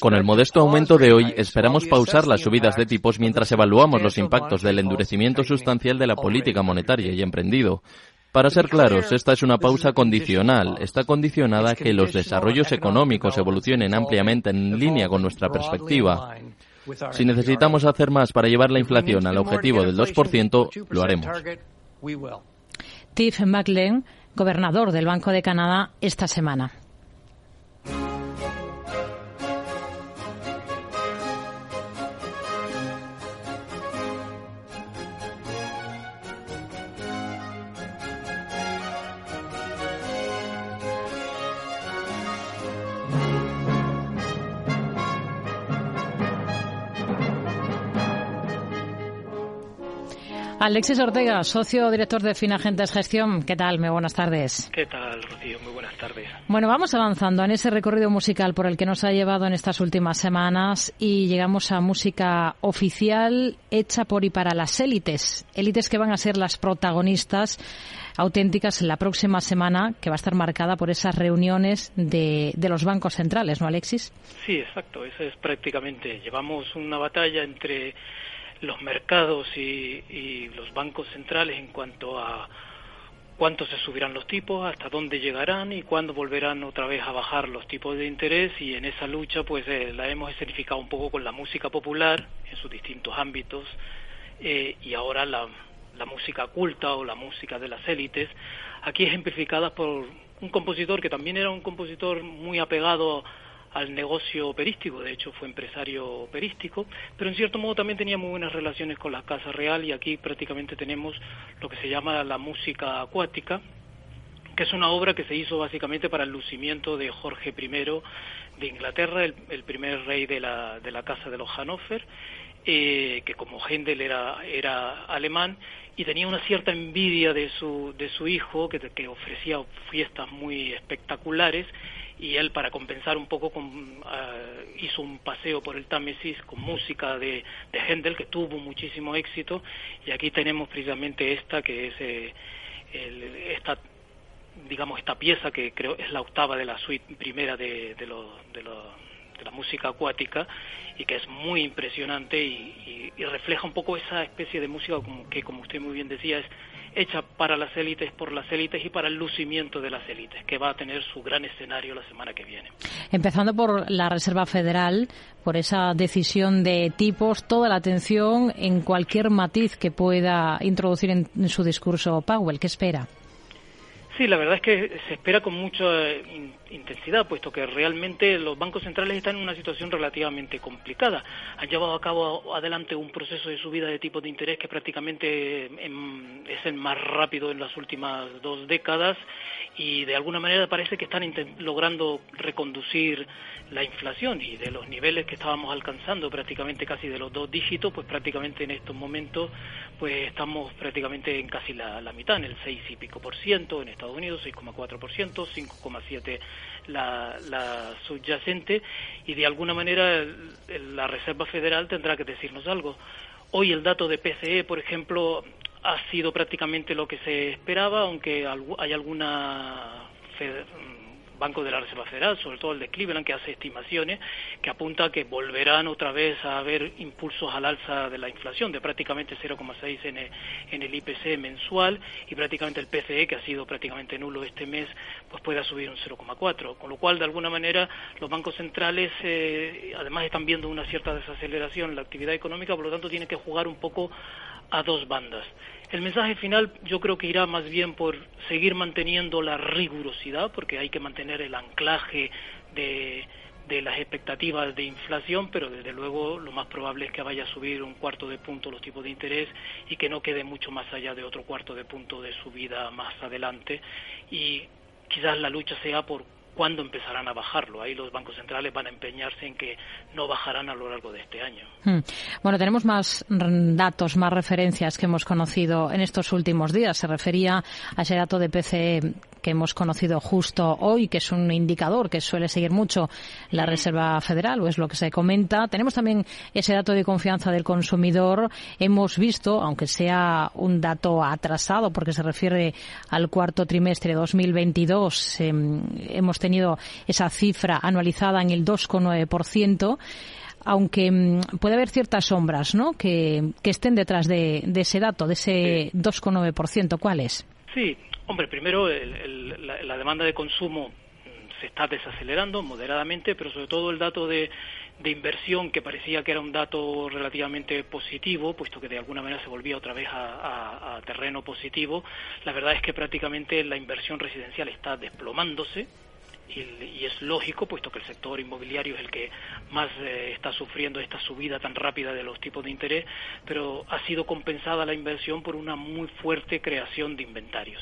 Con el modesto aumento de hoy, esperamos pausar las subidas de tipos mientras evaluamos los impactos del endurecimiento sustancial de la política monetaria y emprendido. Para ser claros, esta es una pausa condicional. Está condicionada a que los desarrollos económicos evolucionen ampliamente en línea con nuestra perspectiva. Si necesitamos hacer más para llevar la inflación al objetivo del 2%, lo haremos. Tiff McLean, gobernador del Banco de Canadá, esta semana. Alexis Ortega, socio director de Finagentes Gestión. ¿Qué tal? Muy buenas tardes. ¿Qué tal, Rocío? Muy buenas tardes. Bueno, vamos avanzando en ese recorrido musical por el que nos ha llevado en estas últimas semanas y llegamos a música oficial hecha por y para las élites. Élites que van a ser las protagonistas auténticas en la próxima semana, que va a estar marcada por esas reuniones de, de los bancos centrales, ¿no, Alexis? Sí, exacto. Eso es prácticamente. Llevamos una batalla entre los mercados y, los bancos centrales en cuanto a cuánto se subirán los tipos, hasta dónde llegarán y cuándo volverán otra vez a bajar los tipos de interés. Y en esa lucha pues eh, la hemos escenificado un poco con la música popular en sus distintos ámbitos eh, y ahora la, la música culta o la música de las élites, aquí ejemplificada por un compositor que también era un compositor muy apegado al negocio operístico, de hecho fue empresario operístico, pero en cierto modo también tenía muy buenas relaciones con la Casa Real y aquí prácticamente tenemos lo que se llama la música acuática, que es una obra que se hizo básicamente para el lucimiento de Jorge I de Inglaterra, el, primer rey de la, de la Casa de los Hannover, eh, que como Händel era, era alemán y tenía una cierta envidia de su, de su hijo, que, que ofrecía fiestas muy espectaculares, y él para compensar un poco ah, hizo un paseo por el Támesis con música de, de Händel que tuvo muchísimo éxito. Y aquí tenemos precisamente esta que es eh, esta digamos esta pieza que creo es la octava de la suite primera de, de, de, la música acuática y que es muy impresionante y, y, refleja un poco esa especie de música que como usted muy bien decía es hecha para las élites, por las élites y para el lucimiento de las élites, que va a tener su gran escenario la semana que viene. Empezando por la Reserva Federal, por esa decisión de tipos, toda la atención en cualquier matiz que pueda introducir en, su discurso Powell. ¿Qué espera? Sí, la verdad es que se espera con mucha intensidad, puesto que realmente los bancos centrales están en una situación relativamente complicada. Han llevado a cabo adelante un proceso de subida de tipos de interés que prácticamente em, es el más rápido en las últimas dos décadas y de alguna manera parece que están logrando reconducir la inflación y de los niveles que estábamos alcanzando prácticamente casi de los dos dígitos, pues prácticamente en estos momentos pues estamos prácticamente en casi la, mitad, en el 6 y pico por ciento, en Estados Unidos 6,4 por ciento, 5,7 la, la subyacente y de alguna manera la Reserva Federal tendrá que decirnos algo. Hoy el dato de PCE, por ejemplo, ha sido prácticamente lo que se esperaba, aunque hay alguna Banco de la Reserva Federal, sobre todo el de Cleveland, que hace estimaciones que apunta que volverán otra vez a haber impulsos al alza de la inflación de prácticamente 0,6 en, en el IPC mensual y prácticamente el PCE, que ha sido prácticamente nulo este mes, pues pueda subir un 0,4. Con lo cual, de alguna manera, los bancos centrales eh, además están viendo una cierta desaceleración en la actividad económica, por lo tanto tienen que jugar un poco a dos bandas. El mensaje final yo creo que irá más bien por seguir manteniendo la rigurosidad, porque hay que mantener el anclaje de, las expectativas de inflación, pero desde luego lo más probable es que vaya a subir un cuarto de punto los tipos de interés y que no quede mucho más allá de otro cuarto de punto de subida más adelante. Y quizás la lucha sea por cuándo empezarán a bajarlo. Ahí los bancos centrales van a empeñarse en que no bajarán a lo largo de este año. Hmm. Bueno, tenemos más datos, más referencias que hemos conocido en estos últimos días. Se refería a ese dato de PCE que hemos conocido justo hoy, que es un indicador que suele seguir mucho la Reserva Federal, o es lo que se comenta. Tenemos también ese dato de confianza del consumidor. Hemos visto, aunque sea un dato atrasado, porque se refiere al cuarto trimestre de 2022, em, hemos tenido esa cifra anualizada en el 2,9% aunque em, puede haber ciertas sombras ¿no? que, estén detrás de, ese dato, de ese 2,9%. ¿Cuáles? Sí, Hombre, primero la, demanda de consumo mm, se está desacelerando moderadamente, pero sobre todo el dato de, inversión, que parecía que era un dato relativamente positivo, puesto que de alguna manera se volvía otra vez a, terreno positivo, la verdad es que prácticamente la inversión residencial está desplomándose. Y, es lógico, puesto que el sector inmobiliario es el que más eh, está sufriendo esta subida tan rápida de los tipos de interés, pero ha sido compensada la inversión por una muy fuerte creación de inventarios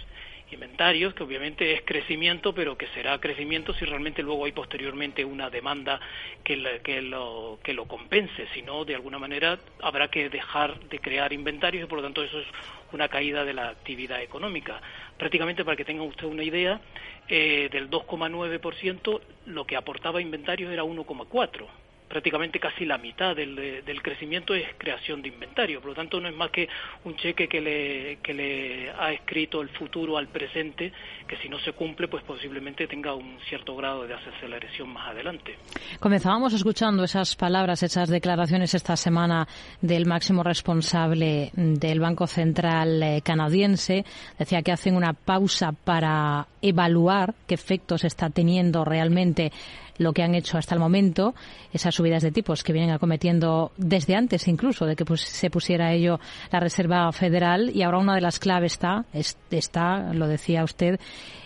inventarios, que obviamente es crecimiento, pero que será crecimiento si realmente luego hay posteriormente una demanda que, que, lo, que lo compense, si no, de alguna manera habrá que dejar de crear inventarios y por lo tanto eso es una caída de la actividad económica. Prácticamente para que tenga usted una idea, eh, del 2,9% lo que aportaba inventarios era 1,4% prácticamente casi la mitad del, del, crecimiento es creación de inventario. Por lo tanto, no es más que un cheque que le, que le ha escrito el futuro al presente, que si no se cumple, pues posiblemente tenga un cierto grado de aceleración más adelante. Comenzábamos escuchando esas palabras, esas declaraciones esta semana del máximo responsable del Banco Central eh, canadiense. Decía que hacen una pausa para evaluar qué efectos está teniendo realmente lo que han hecho hasta el momento, esas subidas de tipos que vienen acometiendo desde antes incluso de que pues, se pusiera ello la Reserva Federal. Y ahora una de las claves está, está, lo decía usted,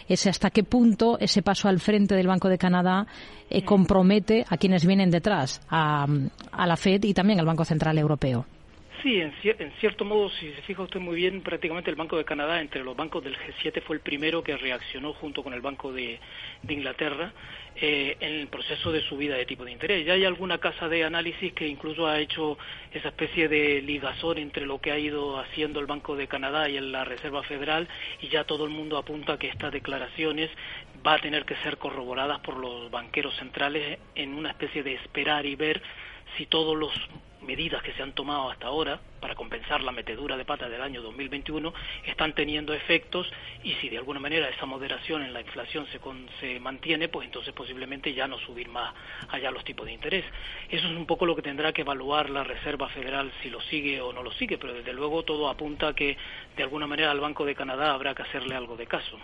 es hasta qué punto ese paso al frente del Banco de Canadá eh, compromete a quienes vienen detrás, a, a la Fed y también al Banco Central Europeo. Sí, en, cierto modo, si se fija usted muy bien, prácticamente el Banco de Canadá, entre los bancos del G7, fue el primero que reaccionó junto con el Banco de, Inglaterra eh, en el proceso de subida de tipo de interés. Ya hay alguna casa de análisis que incluso ha hecho esa especie de ligazón entre lo que ha ido haciendo el Banco de Canadá y la Reserva Federal y ya todo el mundo apunta que estas declaraciones va a tener que ser corroboradas por los banqueros centrales en una especie de esperar y ver si todos los medidas que se han tomado hasta ahora para compensar la metedura de pata del año 2021 están teniendo efectos y si de alguna manera esa moderación en la inflación se, se mantiene, pues entonces posiblemente ya no subir más allá los tipos de interés. Eso es un poco lo que tendrá que evaluar la Reserva Federal si lo sigue o no lo sigue, pero desde luego todo apunta a que de alguna manera al Banco de Canadá habrá que hacerle algo de caso.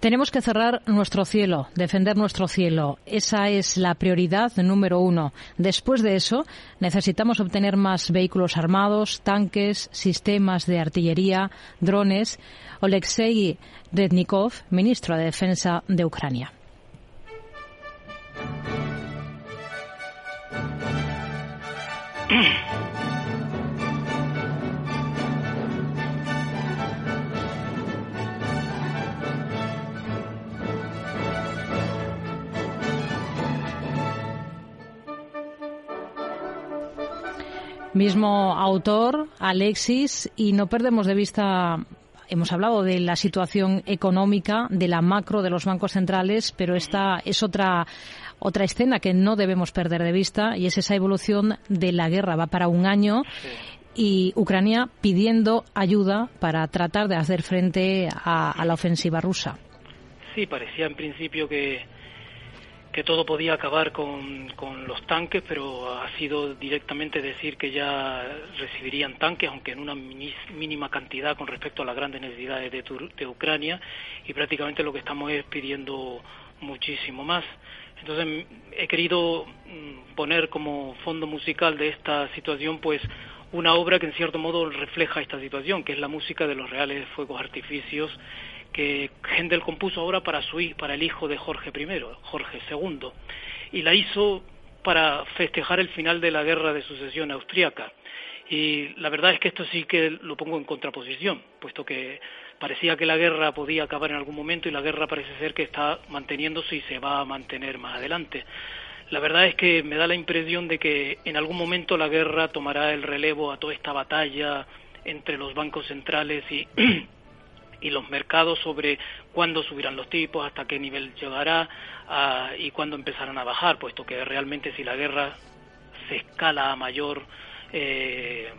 Tenemos que cerrar nuestro cielo, defender nuestro cielo. Esa es la prioridad número uno. Después de eso, necesitamos obtener más vehículos armados, tanques, sistemas de artillería, drones. Oleksiy Rednikov, ministro de Defensa de Ucrania. [clears throat] Mismo autor, Alexis, y no perdemos de vista hemos hablado de la situación económica, de la macro de los bancos centrales, pero esta es otra otra escena que no debemos perder de vista y es esa evolución de la guerra. Va para un año y Ucrania pidiendo ayuda para tratar de hacer frente a la ofensiva rusa. Sí, parecía en principio que, que todo podía acabar con, con, los tanques, pero ha sido directamente decir que ya recibirían tanques, aunque en una mínima cantidad con respecto a las grandes necesidades de, de Ucrania, y prácticamente lo que estamos es pidiendo muchísimo más. Entonces he querido mm, poner como fondo musical de esta situación, pues una obra que en cierto modo refleja esta situación, que es la música de los reales fuegos artificios que Händel compuso ahora para su para el hijo de Jorge I, Jorge II, y la hizo para festejar el final de la guerra de sucesión austriaca. Y la verdad es que esto sí que lo pongo en contraposición, puesto que parecía que la guerra podía acabar en algún momento y la guerra parece ser que está manteniéndose y se va a mantener más adelante. La verdad es que me da la impresión de que en algún momento la guerra tomará el relevo a toda esta batalla entre los bancos centrales y [clears throat] y los mercados sobre cuándo subirán los tipos, hasta qué nivel llegará ah, y cuándo empezarán a bajar, puesto que realmente si la guerra se escala a mayor eh,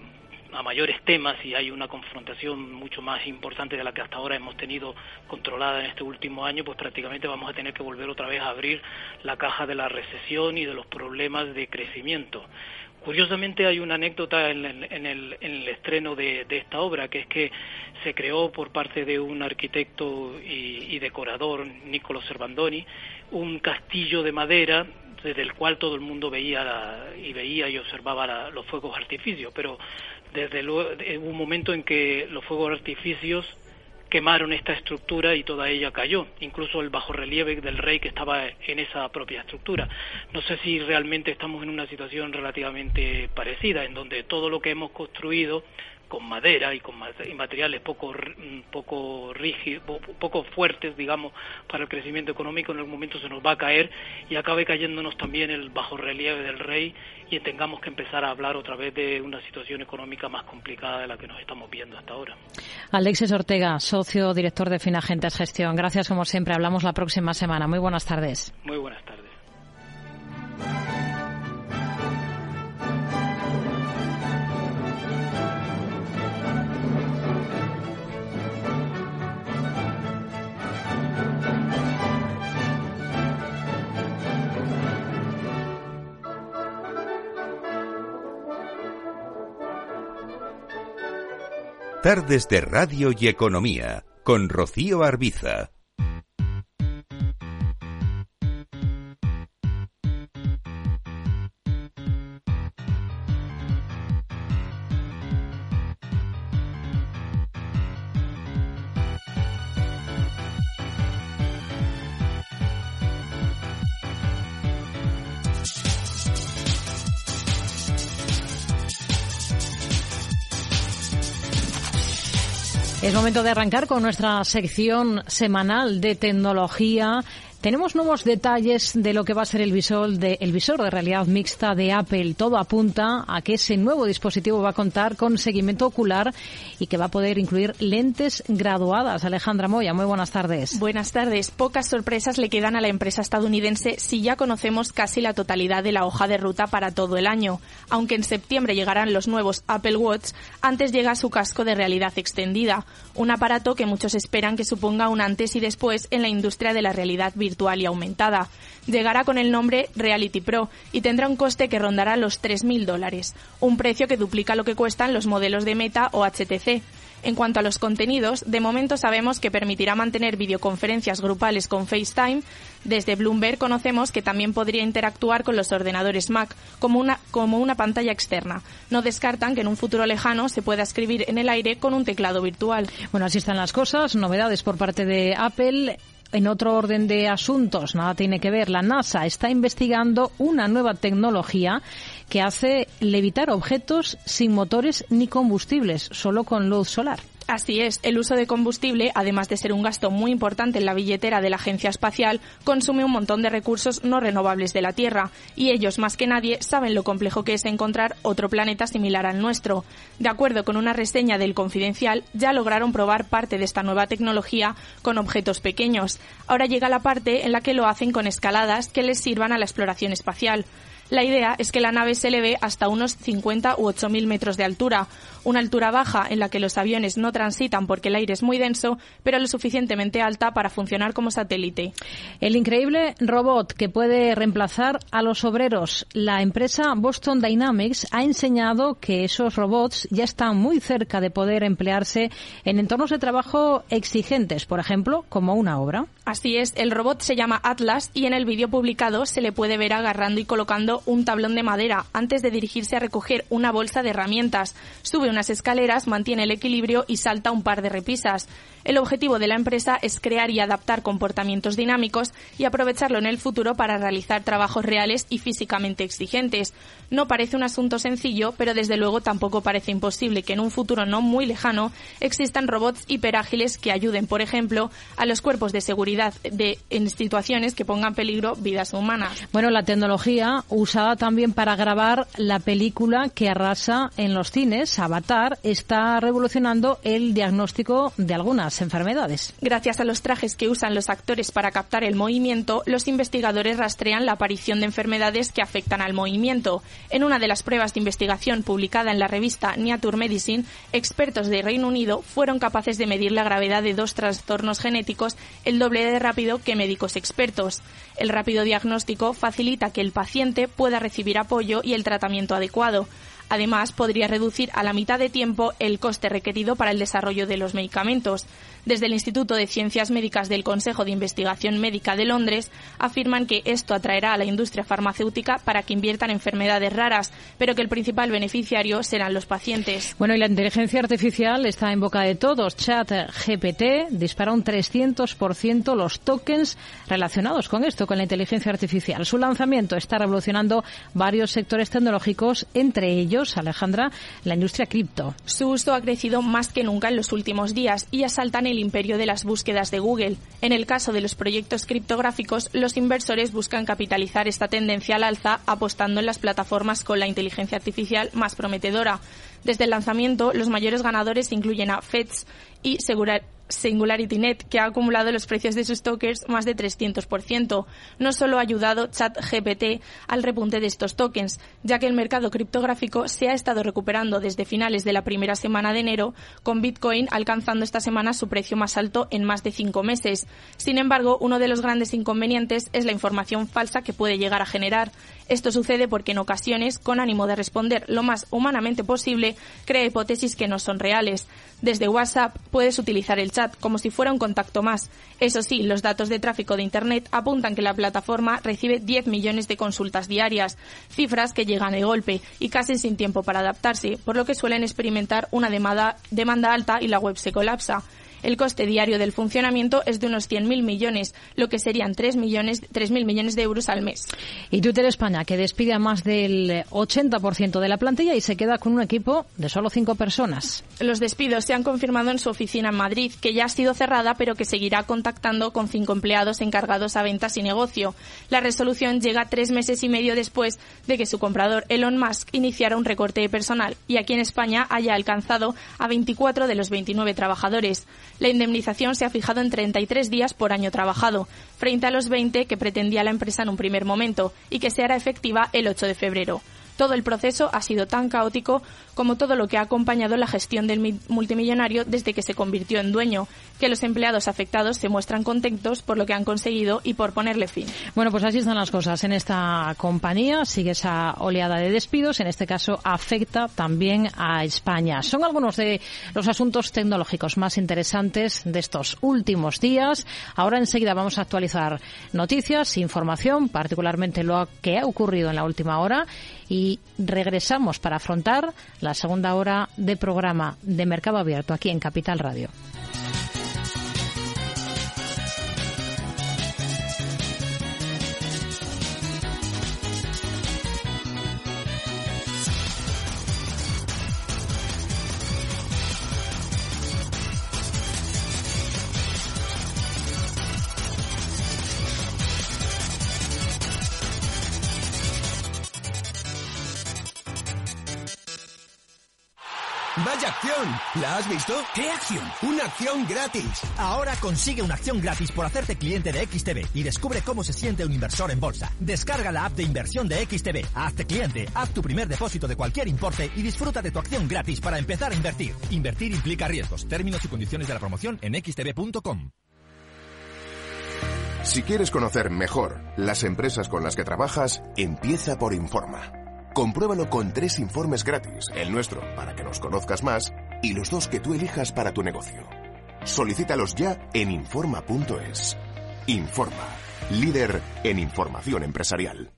a mayores temas y hay una confrontación mucho más importante de la que hasta ahora hemos tenido controlada en este último año, pues prácticamente vamos a tener que volver otra vez a abrir la caja de la recesión y de los problemas de crecimiento. Curiosamente hay una anécdota en el, estreno de, esta obra, que es que se creó por parte de un arquitecto y, decorador, Niccolo Servandoni, un castillo de madera desde el cual todo el mundo veía y veía y observaba los fuegos artificios, pero desde luego, hubo un momento en que los fuegos artificios quemaron esta estructura y toda ella cayó, incluso el bajo relieve del rey que estaba en esa propia estructura. No sé si realmente estamos en una situación relativamente parecida, en donde todo lo que hemos construido con madera y con materiales poco poco rígidos, poco fuertes, digamos, para el crecimiento económico, en algún momento se nos va a caer y acabe cayéndonos también el bajo relieve del rey y tengamos que empezar a hablar otra vez de una situación económica más complicada de la que nos estamos viendo hasta ahora. Alexis Ortega, socio director de Finagentes Gestión. Gracias como siempre. Hablamos la próxima semana. Muy buenas tardes. Muy buenas tardes. Tardes de Radio y Economía con Rocío Arbiza. Es momento de arrancar con nuestra sección semanal de tecnología tenemos nuevos detalles de lo que va a ser el visor de, el visor de realidad mixta de Apple. Todo apunta a que ese nuevo dispositivo va a contar con seguimiento ocular y que va a poder incluir lentes graduadas. Alejandra Moya, muy buenas tardes. Buenas tardes. Pocas sorpresas le quedan a la empresa estadounidense si ya conocemos casi la totalidad de la hoja de ruta para todo el año. Aunque en septiembre llegarán los nuevos Apple Watch, antes llega su casco de realidad extendida, un aparato que muchos esperan que suponga un antes y después en la industria de la realidad virtual virtual y aumentada. Llegará con el nombre Reality Pro y tendrá un coste que rondará los 3.000 dólares, un precio que duplica lo que cuestan los modelos de Meta o HTC. En cuanto a los contenidos, de momento sabemos que permitirá mantener videoconferencias grupales con FaceTime. Desde Bloomberg conocemos que también podría interactuar con los ordenadores Mac como una, como una pantalla externa. No descartan que en un futuro lejano se pueda escribir en el aire con un teclado virtual. Bueno, así están las cosas. Novedades por parte de Apple. En otro orden de asuntos, nada tiene que ver, la NASA está investigando una nueva tecnología que hace levitar objetos sin motores ni combustibles, solo con luz solar. Así es, el uso de combustible, además de ser un gasto muy importante en la billetera de la Agencia Espacial, consume un montón de recursos no renovables de la Tierra, y ellos más que nadie saben lo complejo que es encontrar otro planeta similar al nuestro. De acuerdo con una reseña del Confidencial, ya lograron probar parte de esta nueva tecnología con objetos pequeños. Ahora llega la parte en la que lo hacen con escaladas que les sirvan a la exploración espacial. La idea es que la nave se eleve hasta unos 50 u 8.000 metros de altura, una altura baja en la que los aviones no transitan porque el aire es muy denso, pero lo suficientemente alta para funcionar como satélite. El increíble robot que puede reemplazar a los obreros. La empresa Boston Dynamics ha enseñado que esos robots ya están muy cerca de poder emplearse en entornos de trabajo exigentes, por ejemplo, como una obra. Así es, el robot se llama Atlas y en el vídeo publicado se le puede ver agarrando y colocando un tablón de madera antes de dirigirse a recoger una bolsa de herramientas. Sube unas escaleras, mantiene el equilibrio y salta un par de repisas. El objetivo de la empresa es crear y adaptar comportamientos dinámicos y aprovecharlo en el futuro para realizar trabajos reales y físicamente exigentes. No parece un asunto sencillo, pero desde luego tampoco parece imposible que en un futuro no muy lejano existan robots hiperágiles que ayuden, por ejemplo, a los cuerpos de seguridad en situaciones que pongan en peligro vidas humanas. Bueno, la tecnología usada también para grabar la película que arrasa en los cines, Avatar, está revolucionando el diagnóstico de algunas Gracias a los trajes que usan los actores para captar el movimiento, los investigadores rastrean la aparición de enfermedades que afectan al movimiento. En una de las pruebas de investigación publicada en la revista Nature Medicine, expertos de Reino Unido fueron capaces de medir la gravedad de dos trastornos genéticos el doble de rápido que médicos expertos. El rápido diagnóstico facilita que el paciente pueda recibir apoyo y el tratamiento adecuado. Además, podría reducir a la mitad de tiempo el coste requerido para el desarrollo de los medicamentos. Desde el Instituto de Ciencias Médicas del Consejo de Investigación Médica de Londres afirman que esto atraerá a la industria farmacéutica para que inviertan en enfermedades raras, pero que el principal beneficiario serán los pacientes. Bueno, y la inteligencia artificial está en boca de todos. Chat GPT dispara un 300% los tokens relacionados con esto, con la inteligencia artificial. Su lanzamiento está revolucionando varios sectores tecnológicos, entre ellos, Alejandra, la industria cripto. Su uso ha crecido más que nunca en los últimos días y asaltan el imperio de las búsquedas de Google. En el caso de los proyectos criptográficos, los inversores buscan capitalizar esta tendencia al alza apostando en las plataformas con la inteligencia artificial más prometedora. Desde el lanzamiento, los mayores ganadores incluyen a FEDS y SingularityNet, que ha acumulado los precios de sus tokens más de 300%. No solo ha ayudado ChatGPT al repunte de estos tokens, ya que el mercado criptográfico se ha estado recuperando desde finales de la primera semana de enero, con Bitcoin alcanzando esta semana su precio más alto en más de cinco meses. Sin embargo, uno de los grandes inconvenientes es la información falsa que puede llegar a generar. Esto sucede porque en ocasiones, con ánimo de responder lo más humanamente posible, crea hipótesis que no son reales. Desde WhatsApp puedes utilizar el chat como si fuera un contacto más. Eso sí, los datos de tráfico de Internet apuntan que la plataforma recibe 10 millones de consultas diarias, cifras que llegan de golpe y casi sin tiempo para adaptarse, por lo que suelen experimentar una demanda, demanda alta y la web se colapsa. El coste diario del funcionamiento es de unos 100.000 millones, lo que serían 3.000 millones, 3 millones de euros al mes. Y Twitter España, que despide a más del 80% de la plantilla y se queda con un equipo de solo cinco personas. Los despidos se han confirmado en su oficina en Madrid, que ya ha sido cerrada, pero que seguirá contactando con cinco empleados encargados a ventas y negocio. La resolución llega tres meses y medio después de que su comprador Elon Musk iniciara un recorte de personal y aquí en España haya alcanzado a 24 de los 29 trabajadores. La indemnización se ha fijado en 33 días por año trabajado, frente a los 20 que pretendía la empresa en un primer momento, y que se hará efectiva el 8 de febrero. Todo el proceso ha sido tan caótico como todo lo que ha acompañado la gestión del multimillonario desde que se convirtió en dueño, que los empleados afectados se muestran contentos por lo que han conseguido y por ponerle fin. Bueno, pues así están las cosas en esta compañía. Sigue esa oleada de despidos. En este caso afecta también a España. Son algunos de los asuntos tecnológicos más interesantes de estos últimos días. Ahora enseguida vamos a actualizar noticias, información, particularmente lo que ha ocurrido en la última hora y regresamos para afrontar la segunda hora de programa de Mercado Abierto aquí en Capital Radio. ¿La has visto? ¿Qué acción? Una acción gratis. Ahora consigue una acción gratis por hacerte cliente de XTB y descubre cómo se siente un inversor en bolsa. Descarga la app de inversión de XTB, hazte cliente, haz tu primer depósito de cualquier importe y disfruta de tu acción gratis para empezar a invertir. Invertir implica riesgos. Términos y condiciones de la promoción en xtb.com. Si quieres conocer mejor las empresas con las que trabajas, empieza por Informa. Compruébalo con tres informes gratis, el nuestro para que nos conozcas más y los dos que tú elijas para tu negocio. Solicítalos ya en Informa.es. Informa, líder en información empresarial.